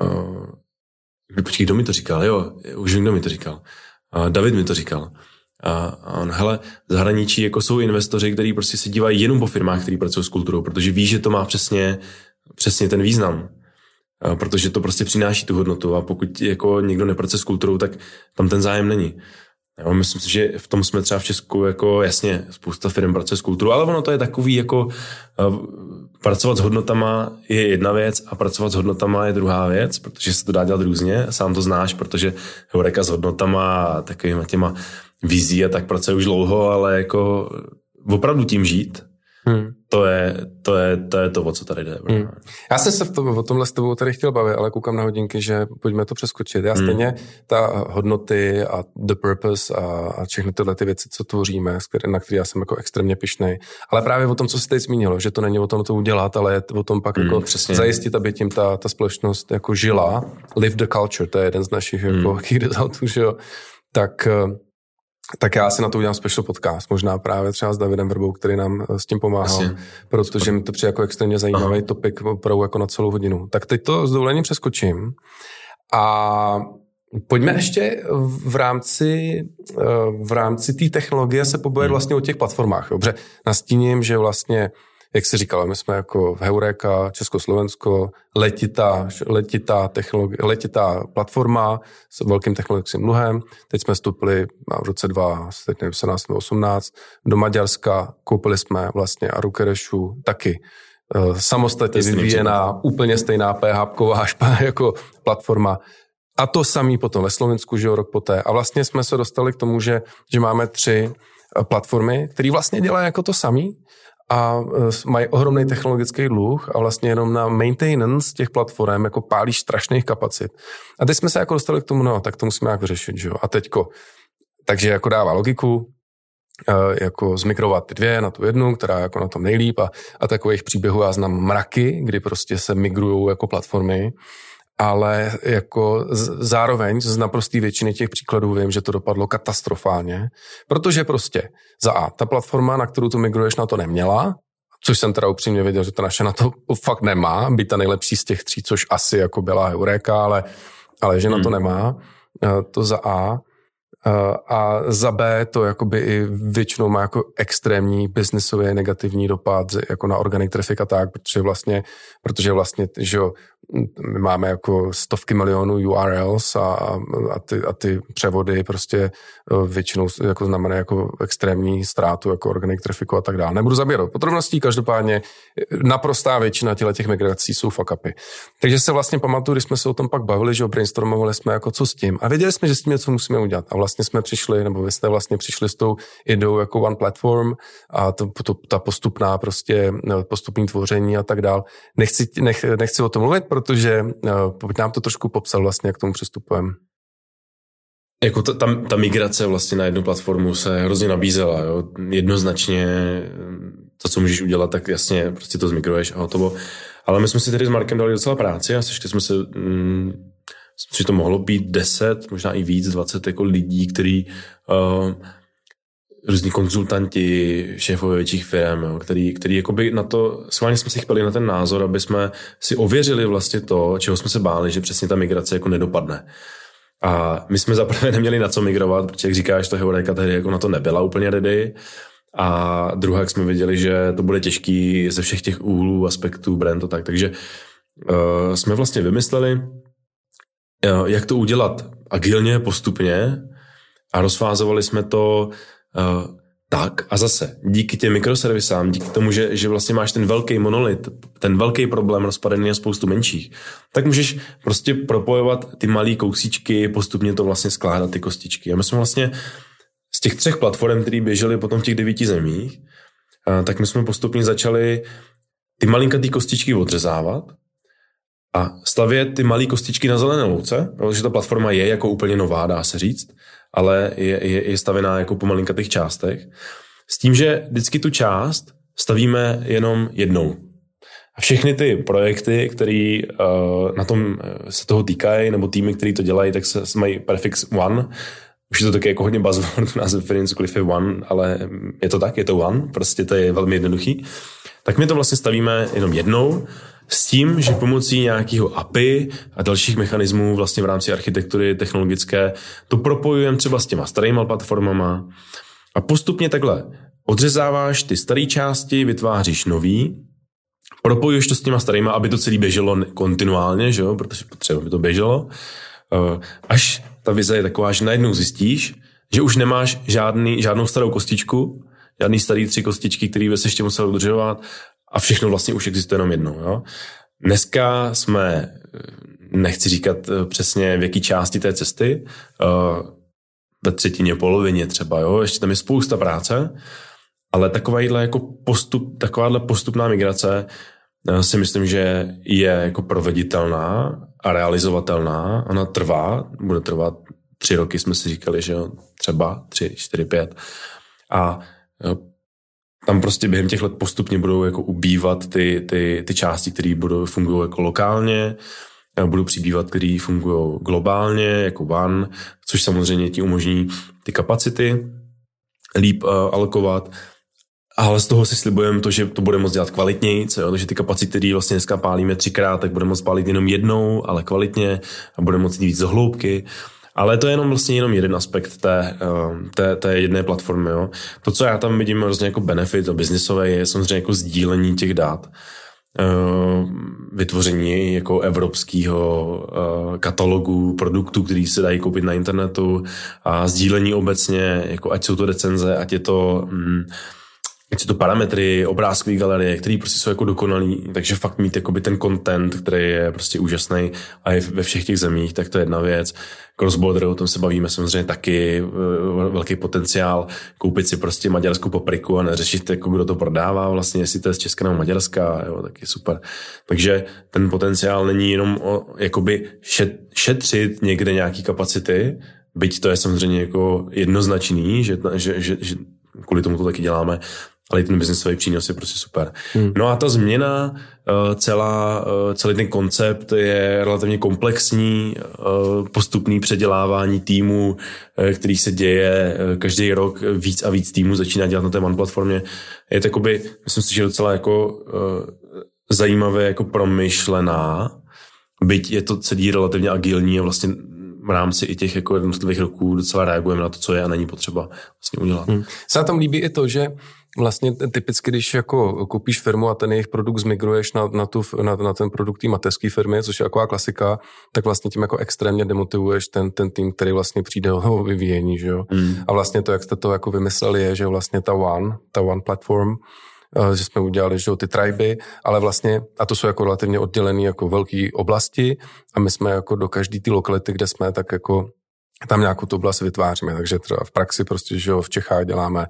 uh, počkej, kdo mi to říkal? Jo, už kdo mi to říkal. Uh, David mi to říkal. A on, hele, v zahraničí jako jsou investoři, kteří prostě se dívají jenom po firmách, kteří pracují s kulturou, protože ví, že to má přesně, přesně ten význam protože to prostě přináší tu hodnotu a pokud jako někdo nepracuje s kulturou, tak tam ten zájem není. Jo, myslím si, že v tom jsme třeba v Česku jako jasně, spousta firm pracuje s kulturou, ale ono to je takový jako uh, pracovat s hodnotama je jedna věc a pracovat s hodnotama je druhá věc, protože se to dá dělat různě, sám to znáš, protože Heureka s hodnotama a takovýma těma vizí a tak pracuje už dlouho, ale jako opravdu tím žít, Hmm. To, je, to, je, to je to, o co tady jde. Hmm. Já jsem se v tom, o tomhle s tebou tady chtěl bavit, ale koukám na hodinky, že pojďme to přeskočit. Já hmm. stejně ta hodnoty a the purpose a, a všechny tyhle ty věci, co tvoříme, na které já jsem jako extrémně pišnej. Ale právě o tom, co se teď zmínilo, že to není o tom to udělat, ale je o tom pak hmm, jako přesně. zajistit, aby tím ta, ta společnost jako žila. Live the culture, to je jeden z našich hmm. jako key resultů, že jo. Tak tak já si na to udělám special podcast, možná právě třeba s Davidem Vrbou, který nám eh, s tím pomáhal, Asi. protože mi to přijde jako extrémně zajímavý Aha. topik opravdu jako na celou hodinu. Tak teď to s dovolením přeskočím a Pojďme ještě v rámci, eh, v rámci té technologie se pobavit hmm. vlastně o těch platformách. Dobře, nastíním, že vlastně jak se říkalo, my jsme jako v Heureka, Československo, letitá, letitá, technologi- letitá platforma s velkým technologickým dluhem. Teď jsme vstoupili v roce 2017 nebo 18 do Maďarska, koupili jsme vlastně Arukerešu taky uh, samostatně vyvíjená, úplně stejná PHPková jako platforma. A to samý potom ve Slovensku, že rok poté. A vlastně jsme se dostali k tomu, že, že máme tři eh, platformy, které vlastně dělají jako to samý, a e, mají ohromný technologický dluh a vlastně jenom na maintenance těch platform jako pálí strašných kapacit. A teď jsme se jako dostali k tomu, no, tak to musíme jako řešit, že jo. A teďko, takže jako dává logiku, e, jako zmigrovat ty dvě na tu jednu, která jako na tom nejlíp a, a takových příběhů já znám mraky, kdy prostě se migrují jako platformy ale jako zároveň z naprostý většiny těch příkladů vím, že to dopadlo katastrofálně, protože prostě za A, ta platforma, na kterou tu migruješ, na to neměla, což jsem teda upřímně věděl, že to naše na to fakt nemá, být ta nejlepší z těch tří, což asi jako byla Eureka, ale, ale že hmm. na to hmm. nemá, eh, to za A. Eh, a za B to jakoby i většinou má jako extrémní biznisově negativní dopad jako na organic traffic a tak, protože vlastně, protože vlastně, že jo, my máme jako stovky milionů URLs a, a, ty, a ty převody prostě e, většinou jako znamená jako extrémní ztrátu jako organic trafficu a tak dále. Nebudu zabírat podrobností, každopádně e, naprostá většina těle těch migrací jsou fuck upy. Takže se vlastně pamatuju, když jsme se o tom pak bavili, že brainstormovali jsme jako co s tím a věděli jsme, že s tím něco musíme udělat a vlastně jsme přišli, nebo vy jste vlastně přišli s tou ideou jako one platform a to, to, ta postupná prostě e, postupný tvoření a tak dále. Nechci, nech, nechci o tom mluvit, protože uh, nám to trošku popsal vlastně, jak k tomu přistupujeme. Jako ta, ta, ta migrace vlastně na jednu platformu se hrozně nabízela. Jo? Jednoznačně to, co můžeš udělat, tak jasně prostě to zmigruješ a hotovo. Ale my jsme si tedy s Markem dali docela práci a sešli jsme se, mm, že to mohlo být 10, možná i víc, 20 jako lidí, kteří uh, různí konzultanti, šéfové větších firm, jo, který, který jakoby na to, schválně jsme si chpěli na ten názor, aby jsme si ověřili vlastně to, čeho jsme se báli, že přesně ta migrace jako nedopadne. A my jsme zaprvé neměli na co migrovat, protože jak říkáš, to Heureka tehdy jako na to nebyla úplně ready. A druhá, jak jsme věděli, že to bude těžký ze všech těch úhlů, aspektů, brand a tak. Takže uh, jsme vlastně vymysleli, uh, jak to udělat agilně, postupně a rozfázovali jsme to uh, tak a zase díky těm mikroservisám, díky tomu, že, že vlastně máš ten velký monolit, ten velký problém rozpadený na spoustu menších, tak můžeš prostě propojovat ty malé kousíčky, postupně to vlastně skládat ty kostičky. A my jsme vlastně z těch třech platform, které běžely potom v těch devíti zemích, a, tak my jsme postupně začali ty malinkatý kostičky odřezávat a stavět ty malé kostičky na zelené louce, protože ta platforma je jako úplně nová, dá se říct, ale je, je, je stavená jako po malinkatých částech. S tím, že vždycky tu část stavíme jenom jednou. A všechny ty projekty, které uh, na tom eh, se toho týkají, nebo týmy, které to dělají, tak se, se mají prefix one. Už je to taky jako hodně buzzword u nás ve je one, ale je to tak, je to one, prostě to je velmi jednoduchý. Tak my to vlastně stavíme jenom jednou s tím, že pomocí nějakého API a dalších mechanismů vlastně v rámci architektury technologické to propojujeme třeba s těma starýma platformama a postupně takhle odřezáváš ty staré části, vytváříš nový, propojuješ to s těma starýma, aby to celé běželo kontinuálně, že jo? protože potřeba, aby to běželo, eh, až ta vize je taková, že najednou zjistíš, že už nemáš žádný, žádnou starou kostičku, žádný starý tři kostičky, který bys ještě musel udržovat a všechno vlastně už existuje jenom jednou. Jo? Dneska jsme, nechci říkat eh, přesně v jaký části té cesty, uh, ve třetině, polovině třeba, jo? ještě tam je spousta práce, ale takováhle jako postup, takováhle postupná migrace uh, si myslím, že je jako proveditelná a realizovatelná. Ona trvá, bude trvat tři roky, jsme si říkali, že jo, třeba tři, čtyři, pět. A tam prostě během těch let postupně budou jako ubývat ty, ty, ty části, které budou fungují jako lokálně, budou přibývat, které fungují globálně, jako one, což samozřejmě ti umožní ty kapacity líp uh, alokovat. Ale z toho si slibujeme to, že to bude moct dělat kvalitněji, takže ty kapacity, které vlastně dneska pálíme třikrát, tak bude moct pálit jenom jednou, ale kvalitně a bude moct víc z hloubky. Ale to je jenom vlastně jenom jeden aspekt té, eh, té, té jedné platformy. Jo. To, co já tam vidím vlastně jako benefit a biznisové, je samozřejmě jako sdílení těch dát eh, vytvoření jako evropského eh, katalogu produktů, který se dají koupit na internetu a sdílení obecně, jako ať jsou to recenze, ať je to mm, ať jsou to parametry, obrázkové galerie, které prostě jsou jako dokonalý, takže fakt mít jakoby ten content, který je prostě úžasný a je ve všech těch zemích, tak to je jedna věc. Cross-border, o tom se bavíme samozřejmě taky, e, velký potenciál koupit si prostě maďarskou papriku a neřešit, jako kdo to prodává vlastně, jestli to je z Česka nebo Maďarska, jo, tak je super. Takže ten potenciál není jenom o, jakoby šet, šetřit někde nějaký kapacity, byť to je samozřejmě jako jednoznačný, že, že, že, že kvůli tomu to taky děláme, ale i ten biznesový přínos je prostě super. Hmm. No a ta změna, eh, celá, eh, celý ten koncept je relativně komplexní, eh, postupný předělávání týmu, který se děje každý rok, víc a víc týmů začíná dělat na té one platformě. Je to jakoby, myslím si, že docela jako zajímavé jako promyšlená, byť je to celý relativně agilní a vlastně v rámci i těch jako jednotlivých roků docela reagujeme na to, co je a není potřeba vlastně udělat. Hmm. Se na tom líbí i to, že vlastně typicky, když jako koupíš firmu a ten jejich produkt zmigruješ na, na, tu, na, na ten produkt té mateřské firmy, což je taková klasika, tak vlastně tím jako extrémně demotivuješ ten, ten tým, který vlastně přijde o vyvíjení, že jo. Mm. A vlastně to, jak jste to jako vymysleli, je, že vlastně ta One, ta One platform, eh, že jsme udělali že jo, ty triby, ale vlastně, a to jsou jako relativně oddělené jako velké oblasti a my jsme jako do každé ty lokality, kde jsme, tak jako tam nějakou tu oblast vytváříme. Takže třeba v praxi prostě, že v Čechách děláme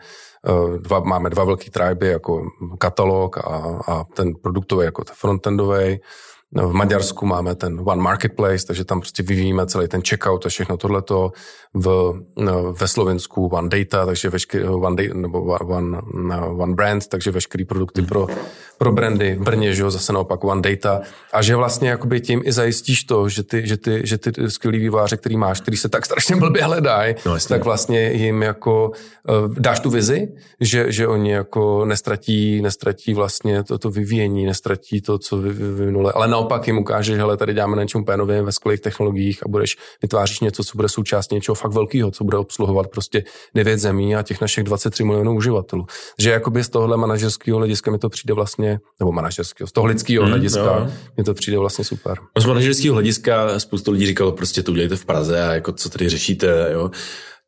Eh, dva, máme dva velký triby, jako katalog a, a ten produktový, jako ten frontendový. No, v Maďarsku máme ten One Marketplace, takže tam prostě vyvíjíme celý ten checkout a všechno tohleto. V, no, ve Slovensku One Data, takže veškerý, one, day, nebo one, one Brand, takže veškerý produkty pro, pro brandy v Brně, že jo, zase naopak One Data. A že vlastně jakoby tím i zajistíš to, že ty, že ty, že ty skvělý výváře, který máš, který se tak strašně blbě hledají, no, tak vlastně jim jako uh, dáš tu vizi, že, že oni jako nestratí, nestratí vlastně to, to vyvíjení, nestratí to, co vy, vyvinuli, ale naopak jim ukáže, že tady děláme na něčem úplně nově ve skvělých technologiích a budeš vytváříš něco, co bude součástí něčeho fakt velkého, co bude obsluhovat prostě devět zemí a těch našich 23 milionů uživatelů. Že jakoby z tohohle manažerského hlediska mi to přijde vlastně, nebo manažerského, z toho lidského hmm, hlediska mi to přijde vlastně super. Z manažerského hlediska spoustu lidí říkalo, prostě to udělejte v Praze a jako co tady řešíte, jo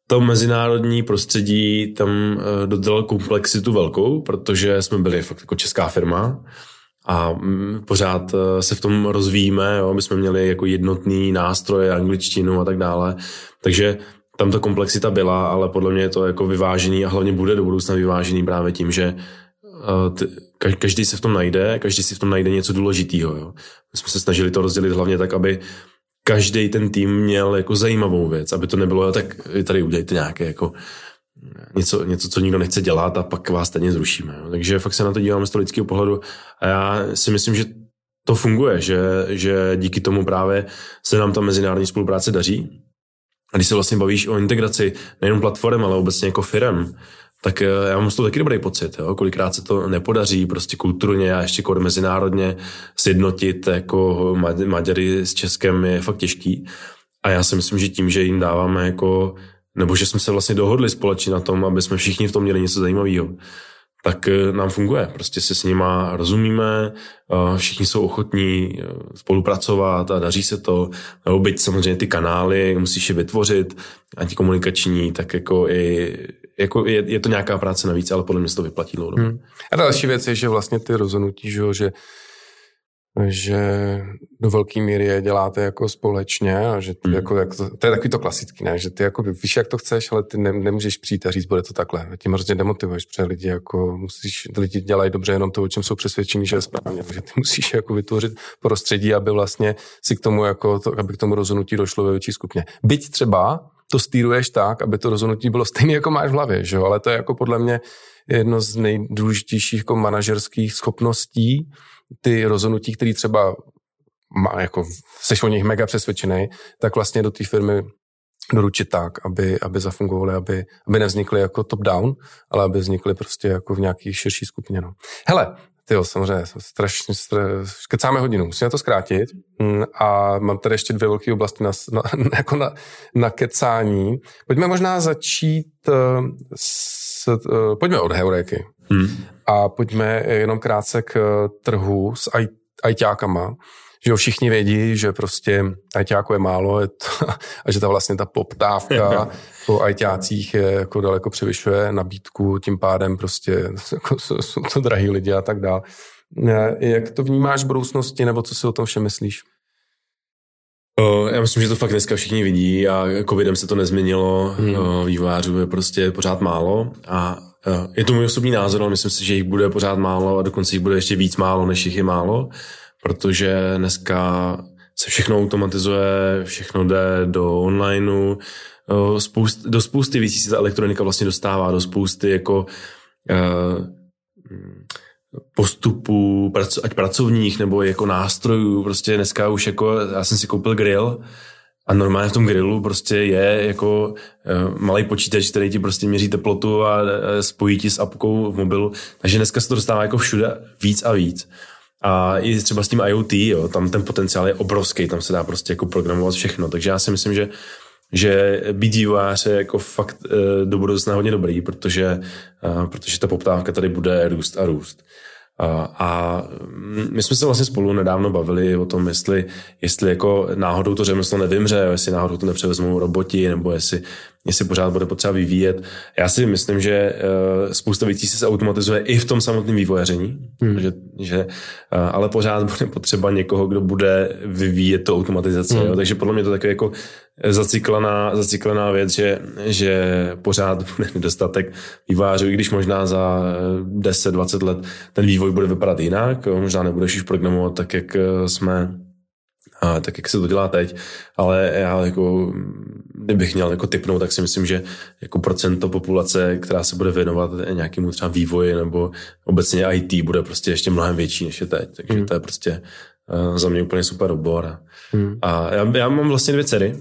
to mezinárodní prostředí tam uh, dodalo komplexitu velkou, protože jsme byli fakt jako česká firma a mm, pořád uh, se v tom rozvíjíme, jo, aby jsme měli jako jednotný nástroj, angličtinu a tak dále. Takže tam ta komplexita byla, ale podle mě je to jako vyvážený a hlavně bude do budoucna vyvážený právě tím, že každý se v tom najde, každý si v tom najde něco důležitého. My jsme se snažili to rozdělit hlavně tak, aby každý ten tým měl jako zajímavou věc, aby to nebylo, tak tady udělejte nějaké jako něco, něco, co nikdo nechce dělat a pak vás stejně zrušíme. Jo. Takže fakt se na to díváme z toho lidského pohledu a já si myslím, že to funguje, že, že díky tomu právě se nám ta mezinárodní spolupráce daří. A když se vlastně bavíš o integraci nejenom platform, ale obecně jako firm, tak eh, já mám z toho taky dobrý pocit. Jo? Kolikrát se to nepodaří prostě kulturně a ještě kor mezinárodně sjednotit jako Maďary s Českem je fakt těžký. A já si myslím, že tím, že jim dáváme jako, nebo že jsme se vlastně dohodli společně na tom, aby jsme všichni v tom měli něco zajímavého, tak eh, nám funguje. Prostě se s nima rozumíme, eh, všichni jsou ochotní spolupracovat a daří se to. Nebo byť samozřejmě ty kanály musíš je vytvořit, antikomunikační, tak jako i jako je, je to nějaká práce navíc, ale podle mě se to vyplatí dlouhodobě. Hmm. A další věc je, že vlastně ty rozhodnutí, že, že že do velké míry je děláte jako společně a že ty hmm. jako, jak to, to, je takový to klasický, ne? že ty jako víš, jak to chceš, ale ty ne, nemůžeš přijít a říct, bude to takhle. Tím hrozně demotivuješ, protože lidi jako musíš, lidi dělají dobře jenom to, o čem jsou přesvědčení, že je správně, takže ty musíš jako vytvořit prostředí, aby vlastně si k tomu jako, to, aby k tomu rozhodnutí došlo ve větší skupině. Byť třeba to stýruješ tak, aby to rozhodnutí bylo stejné, jako máš v hlavě, že ale to je jako podle mě jedno z nejdůležitějších jako manažerských schopností, ty rozhodnutí, které třeba má, jako, seš o nich mega přesvědčený, tak vlastně do té firmy doručit tak, aby, aby zafungovaly, aby, aby nevznikly jako top-down, ale aby vznikly prostě jako v nějaký širší skupině. No. Hele, jo, samozřejmě, strašně, strašně, kecáme hodinu, musíme to zkrátit mm, a mám tady ještě dvě velké oblasti na, na, jako na, na kecání. Pojďme možná začít uh, s, uh, pojďme od heuréky hmm. a pojďme jenom krátce k uh, trhu s ajťákama že jo, všichni vědí, že prostě ajťáku je málo je to, a že ta vlastně ta poptávka po ajťácích je jako daleko převyšuje nabídku, tím pádem prostě jako, jsou to drahý lidi a tak dále. Jak to vnímáš v budoucnosti, nebo co si o tom vše myslíš? Já myslím, že to fakt dneska všichni vidí a covidem se to nezměnilo, hmm. vývojářů je prostě pořád málo a je to můj osobní názor, ale myslím si, že jich bude pořád málo a dokonce jich bude ještě víc málo, než jich je málo protože dneska se všechno automatizuje, všechno jde do onlineu, spoust, do spousty věcí se ta elektronika vlastně dostává, do spousty jako uh, postupů, ať pracovních nebo jako nástrojů, prostě dneska už jako, já jsem si koupil grill a normálně v tom grillu prostě je jako uh, malý počítač, který ti prostě měří teplotu a spojí ti s apkou v mobilu, takže dneska se to dostává jako všude víc a víc. A i třeba s tím IoT, jo, tam ten potenciál je obrovský, tam se dá prostě jako programovat všechno. Takže já si myslím, že že být vývojář je jako fakt e, do budoucna hodně dobrý, protože, e, protože ta poptávka tady bude růst a růst. A, a my jsme se vlastně spolu nedávno bavili o tom, jestli, jestli jako náhodou to řemeslo nevymře, jestli náhodou to nepřevezmou roboti, nebo jestli, jestli pořád bude potřeba vyvíjet. Já si myslím, že uh, spousta věcí se automatizuje i v tom samotném vývojaření, hmm. že, že, uh, ale pořád bude potřeba někoho, kdo bude vyvíjet to automatizaci. Hmm. Jo? Takže podle mě to také jako zaciklená, zaciklená věc, že, že pořád bude nedostatek vývářů, i když možná za 10-20 let ten vývoj bude vypadat jinak, možná nebudeš už programovat tak, jak jsme tak jak se to dělá teď, ale já jako kdybych měl jako typnout, tak si myslím, že jako procento populace, která se bude věnovat nějakému třeba vývoji nebo obecně IT, bude prostě ještě mnohem větší, než je teď. Takže hmm. to je prostě uh, za mě úplně super obor. Hmm. A já, já mám vlastně dvě dcery,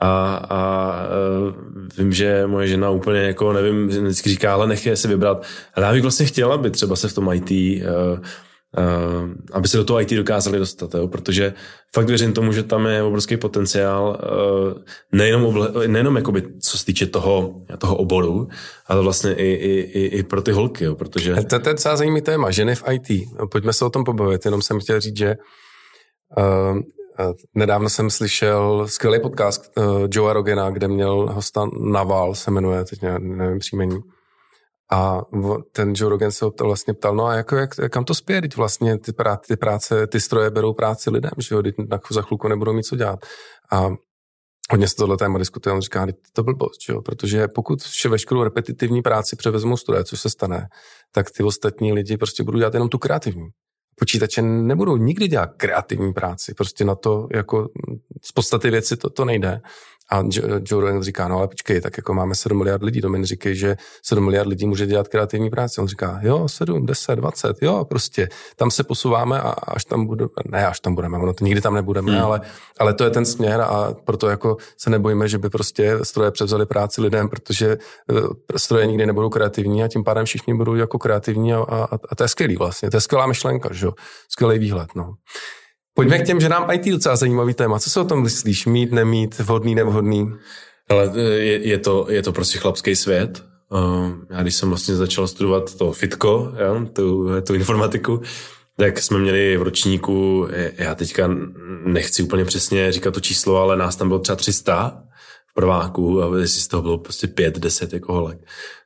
a, a uh, vím, že moje žena úplně jako, nevím, vždycky říká, ale nechě si vybrat. Ale já bych vlastně chtěla, aby třeba se v tom IT uh, Uh, aby se do toho IT dokázali dostat, jo? protože fakt věřím tomu, že tam je obrovský potenciál, nejenom, oble, nejenom jakoby, co se týče toho, toho oboru, ale vlastně i, i, i, i pro ty holky, jo? protože... To, to je docela zajímavý téma, ženy v IT. Pojďme se o tom pobavit, jenom jsem chtěl říct, že Nedávno jsem slyšel skvělý podcast uh, Joea Rogena, kde měl hosta Naval, se jmenuje, teď nevím příjmení. A ten Joe Rogan se ho vlastně ptal, no a jako, jak, kam to spěje, teď vlastně ty, prá, ty práce, ty stroje berou práci lidem, že jo, teď za chvilku nebudou mít co dělat. A hodně se tohle téma diskutuje, on říká, to byl bost, že jo, protože pokud vše veškerou repetitivní práci převezmou stroje, což se stane, tak ty ostatní lidi prostě budou dělat jenom tu kreativní. Počítače nebudou nikdy dělat kreativní práci, prostě na to jako z podstaty věci to, to nejde. A Joe Rogan říká, no ale počkej, tak jako máme 7 miliard lidí, Domin říkají, že 7 miliard lidí může dělat kreativní práci. On říká, jo, 7, 10, 20, jo, prostě tam se posouváme a až tam budeme, ne, až tam budeme, ono to nikdy tam nebudeme, hmm. ale, ale to je ten směr a proto jako se nebojíme, že by prostě stroje převzali práci lidem, protože eh, stroje nikdy nebudou kreativní a tím pádem všichni budou jako kreativní a, a, a to je skvělý vlastně, to je skvělá myšlenka, že jo, skvělý výhled, no. Pojďme k těm, že nám IT docela zajímavý téma. Co se o tom myslíš? Mít, nemít, vhodný, nevhodný? Ale je, je, to, je to prostě chlapský svět. Já když jsem vlastně začal studovat to fitko, jo, tu, tu informatiku, tak jsme měli v ročníku, já teďka nechci úplně přesně říkat to číslo, ale nás tam bylo třeba 300 v prváku a jestli z toho bylo prostě 5-10 jako holek.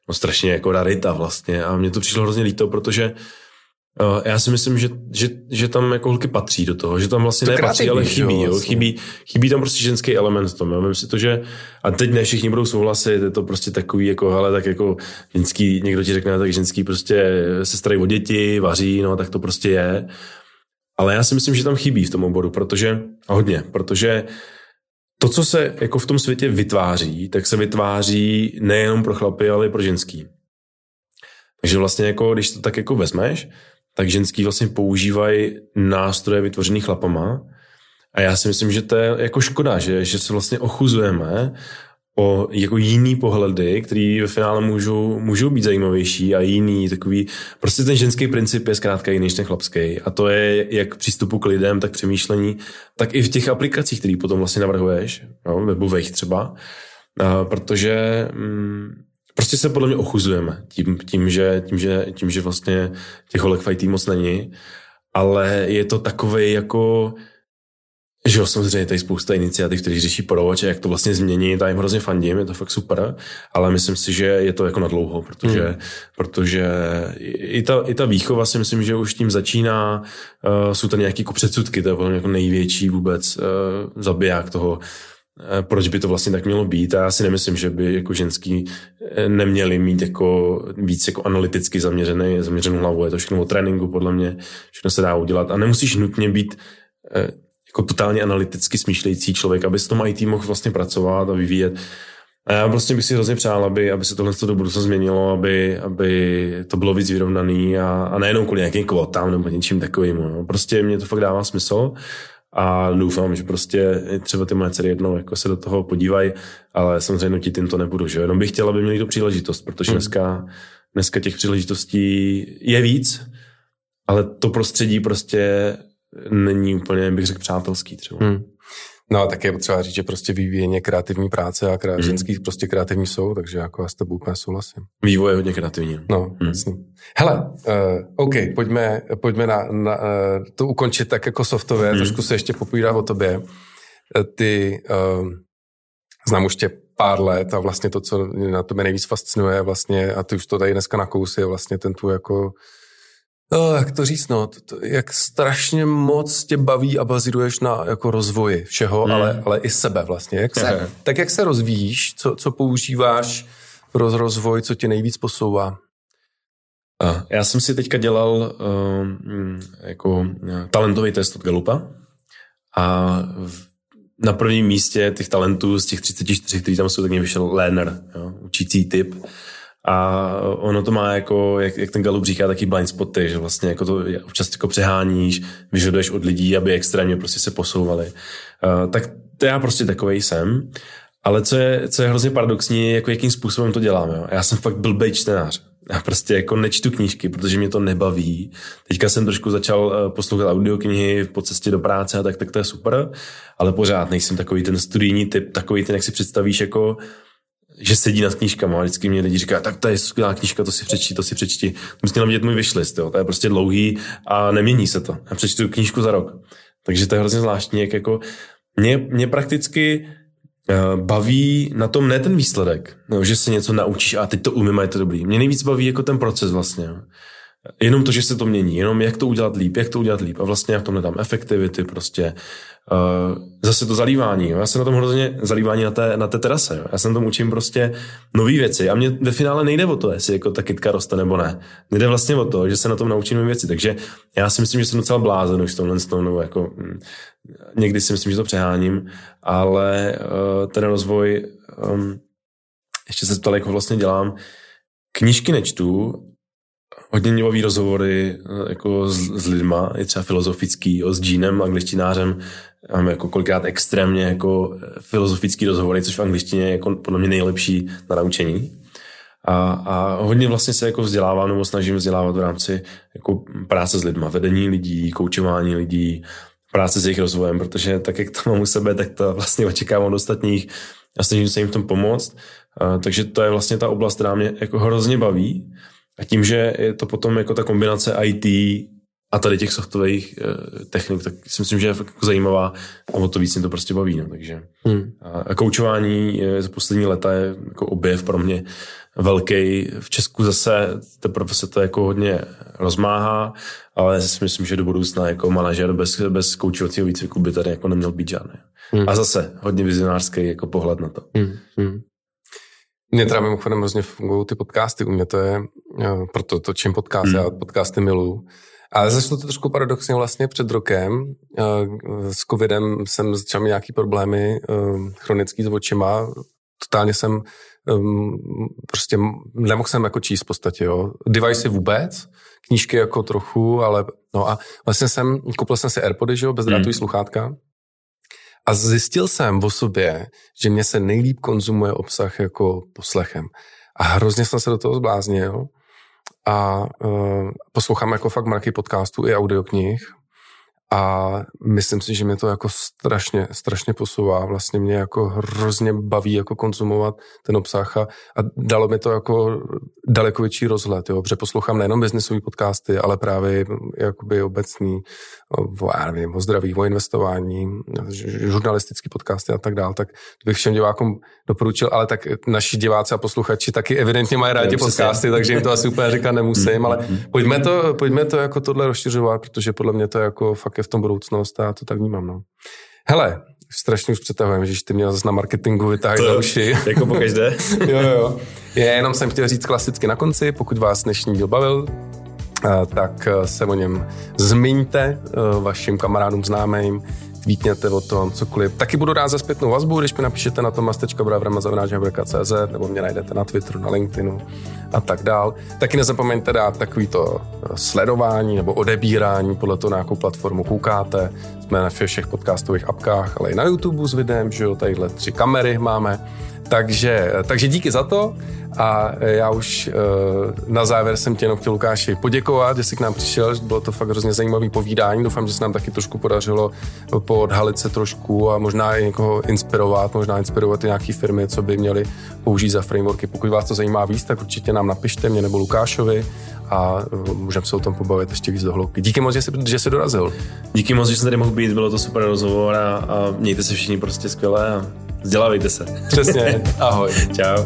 No strašně jako rarita vlastně a mně to přišlo hrozně líto, protože já si myslím, že, že, že tam jako holky patří do toho, že tam vlastně to nepatří, ale chybí, jo, vlastně. chybí, chybí tam prostě ženský element v tom. Já myslím si to, že a teď ne všichni budou souhlasit, je to prostě takový jako, ale tak jako ženský, někdo ti řekne, tak ženský prostě se starají o děti, vaří, no tak to prostě je. Ale já si myslím, že tam chybí v tom oboru, protože, hodně, protože to, co se jako v tom světě vytváří, tak se vytváří nejenom pro chlapy, ale i pro ženský. Takže vlastně jako, když to tak jako vezmeš, tak ženský vlastně používají nástroje vytvořený chlapama. A já si myslím, že to je jako škoda, že, že se vlastně ochuzujeme o jako jiný pohledy, který ve finále můžou, můžou být zajímavější a jiný takový. Prostě ten ženský princip je zkrátka jiný než ten chlapský. A to je jak přístupu k lidem, tak přemýšlení, tak i v těch aplikacích, které potom vlastně navrhuješ, no, webových třeba. A protože mm, prostě se podle mě ochuzujeme tím, tím, že, tím, že, tím, že vlastně těch holek fajtí moc není, ale je to takový jako, že jo, samozřejmě tady spousta iniciativ, které řeší a jak to vlastně změnit a jim hrozně fandím, je to fakt super, ale myslím si, že je to jako na dlouho, protože, hmm. protože i, ta, i ta výchova si myslím, že už tím začíná, uh, jsou tam nějaké jako předsudky, to je jako největší vůbec uh, zabiják toho, proč by to vlastně tak mělo být. A já si nemyslím, že by jako ženský eh, neměli mít jako víc jako analyticky zaměřený, zaměřenou hlavu. Je to všechno o tréninku, podle mě. Všechno se dá udělat. A nemusíš nutně být eh, jako totálně analyticky smýšlející člověk, aby s tom IT mohl vlastně pracovat a vyvíjet. A já prostě bych si hrozně přál, aby, aby se tohle do budoucna změnilo, aby, aby to bylo víc vyrovnaný a, a nejenom kvůli nějakým kvotám nebo něčím takovým. No. Prostě mě to fakt dává smysl a doufám, že prostě třeba ty moje dcery jednou jako se do toho podívají, ale samozřejmě nutit jim to nebudu, že jenom bych chtěl, aby měli tu příležitost, protože hmm. dneska, dneska těch příležitostí je víc, ale to prostředí prostě není úplně, bych řekl, přátelský třeba. Hmm. No a také je potřeba říct, že prostě vyvíjeně kreativní práce a krá... mm. ženský prostě kreativní jsou, takže jako já s tebou úplně souhlasím. Vývoj je hodně kreativní. No, mm. jasný. Hele, uh, OK, pojďme, pojďme na, na uh, to ukončit tak jako softové, mm. trošku se ještě popovídá o tobě. Uh, ty, uh, znám už tě pár let a vlastně to, co na tobě nejvíc fascinuje vlastně, a ty už to tady dneska na kousy, je vlastně ten tu jako Oh, jak to říct, no, to, to, jak strašně moc tě baví a baziruješ na jako rozvoji všeho, hmm. ale, ale i sebe vlastně. Jak se, tak jak se rozvíjíš, co, co používáš pro rozvoj, co tě nejvíc posouvá? Já jsem si teďka dělal um, jako talentový test od Galupa a na prvním místě těch talentů z těch 34, kteří tam jsou, tak mě vyšel learner, jo, učící typ. A ono to má jako, jak, jak ten Galup říká, taky blind spoty, že vlastně jako to občas jako přeháníš, vyžaduješ od lidí, aby extrémně prostě se posouvali. Uh, tak to já prostě takový jsem. Ale co je, co je hrozně paradoxní, jako jakým způsobem to děláme. Jo. Já jsem fakt blbej čtenář. Já prostě jako nečtu knížky, protože mě to nebaví. Teďka jsem trošku začal eh, poslouchat audioknihy po cestě do práce a tak, tak to je super, ale pořád nejsem takový ten studijní typ, takový ten, jak si představíš jako že sedí nad a vždycky mě lidi říká, tak to je skvělá knížka, to si přečti, to si přečti. Musíte vidět můj vyšlist, to je prostě dlouhý a nemění se to. Já přečtu knížku za rok. Takže to je hrozně zvláštní, jak jako mě, mě prakticky Eh, baví na tom ne ten výsledek, no, že se něco naučíš a teď to umím a je to dobrý. Mě nejvíc baví jako ten proces vlastně. Jenom to, že se to mění, jenom jak to udělat líp, jak to udělat líp a vlastně jak v tom nedám efektivity prostě. Uh, zase to zalívání, jo. já se na tom hrozně zalívání na té, na té terase, jo. já se na tom učím prostě nové věci a mě ve finále nejde o to, jestli jako ta kytka roste nebo ne. Jde vlastně o to, že se na tom naučím nové věci, takže já si myslím, že jsem docela blázen už v tomhle tom, nebo jako hm, někdy si myslím, že to přeháním, ale uh, ten rozvoj, um, ještě se ptal, jak ho vlastně dělám, knížky nečtu, hodně baví rozhovory eh, jako s, s lidma, je třeba filozofický, o, s Jeanem, angličtinářem, mám jako kolikrát extrémně jako eh, filozofický rozhovory, což v angličtině je jako podle mě nejlepší na naučení. A, a hodně vlastně se jako vzdělávám nebo snažím vzdělávat v rámci jako práce s lidma, vedení lidí, koučování lidí, práce s jejich rozvojem, protože tak, jak to mám u sebe, tak to vlastně očekávám od ostatních a snažím se jim v tom pomoct. A, takže to je vlastně ta oblast, která mě jako hrozně baví. A tím, že je to potom jako ta kombinace IT a tady těch softwarových uh, technik, tak si myslím, že je jako zajímavá a o to víc mě to prostě baví. No, takže. Hmm. A, koučování je, za poslední leta je jako objev pro mě velký. V Česku zase ta profese to jako hodně rozmáhá, ale si myslím, že do budoucna jako manažer bez, bez koučovacího výcviku by tady jako neměl být žádný. Hmm. A zase hodně vizionářský jako pohled na to. Hmm. Hmm. Mně teda mimochodem hrozně fungují ty podcasty, u mě to je, eh, proto točím podcasty, hmm. já podcasty miluju. Ale začalo to trošku paradoxně vlastně před rokem. Eh, s covidem jsem začal mít nějaký problémy eh, chronický s očima. Totálně jsem prostě nemohl jsem jako číst v podstatě, jo. Device vůbec, knížky jako trochu, ale no a vlastně jsem, koupil jsem si Airpody, že jo, bezdrátový hmm. sluchátka. A zjistil jsem o sobě, že mě se nejlíp konzumuje obsah jako poslechem. A hrozně jsem se do toho zbláznil a uh, poslouchám jako fakt mraky podcastů i audioknih a myslím si, že mě to jako strašně, strašně posouvá. Vlastně mě jako hrozně baví jako konzumovat ten obsah a, a dalo mi to jako daleko větší rozhled, jo, protože poslouchám nejenom biznisové podcasty, ale právě jakoby obecný o, já nevím, o zdraví, o investování, žurnalistický podcasty a tak dále, tak bych všem divákům doporučil, ale tak naši diváci a posluchači taky evidentně mají rádi podcasty, takže jim to asi úplně říkat nemusím, ale pojďme to, pojďme to jako tohle rozšiřovat, protože podle mě to je jako fakt je v tom budoucnost a já to tak vnímám, no. Hele, strašně už přetahujeme, že ty mě zase na marketingu vytáhli za uši. Jako po každé. jo, jo. Je, jenom jsem chtěl říct klasicky na konci, pokud vás dnešní díl bavil, eh, tak eh, se o něm zmiňte eh, vašim kamarádům, známým, tweetněte o tom, cokoliv. Taky budu rád za zpětnou vazbu, když mi napíšete na tomas.bravrama.cz nebo mě najdete na Twitteru, na LinkedInu a tak dál. Taky nezapomeňte dát takový to sledování nebo odebírání podle toho, na jakou platformu koukáte. Jsme na všech podcastových apkách, ale i na YouTube s videem, že jo, tadyhle tři kamery máme. Takže, takže díky za to a já už uh, na závěr jsem tě jenom chtěl Lukáši poděkovat, že jsi k nám přišel, bylo to fakt hrozně zajímavý povídání, doufám, že se nám taky trošku podařilo poodhalit se trošku a možná i někoho inspirovat, možná inspirovat i nějaké firmy, co by měly použít za frameworky. Pokud vás to zajímá víc, tak určitě nám napište, mě nebo Lukášovi a uh, můžeme se o tom pobavit ještě víc do hloubky. Díky moc, že jsi, že jsi dorazil. Díky moc, že jsem tady mohl být, bylo to super rozhovor a, a mějte se všichni prostě skvěle a Vzdělávejte se. Přesně. Ahoj. Čau.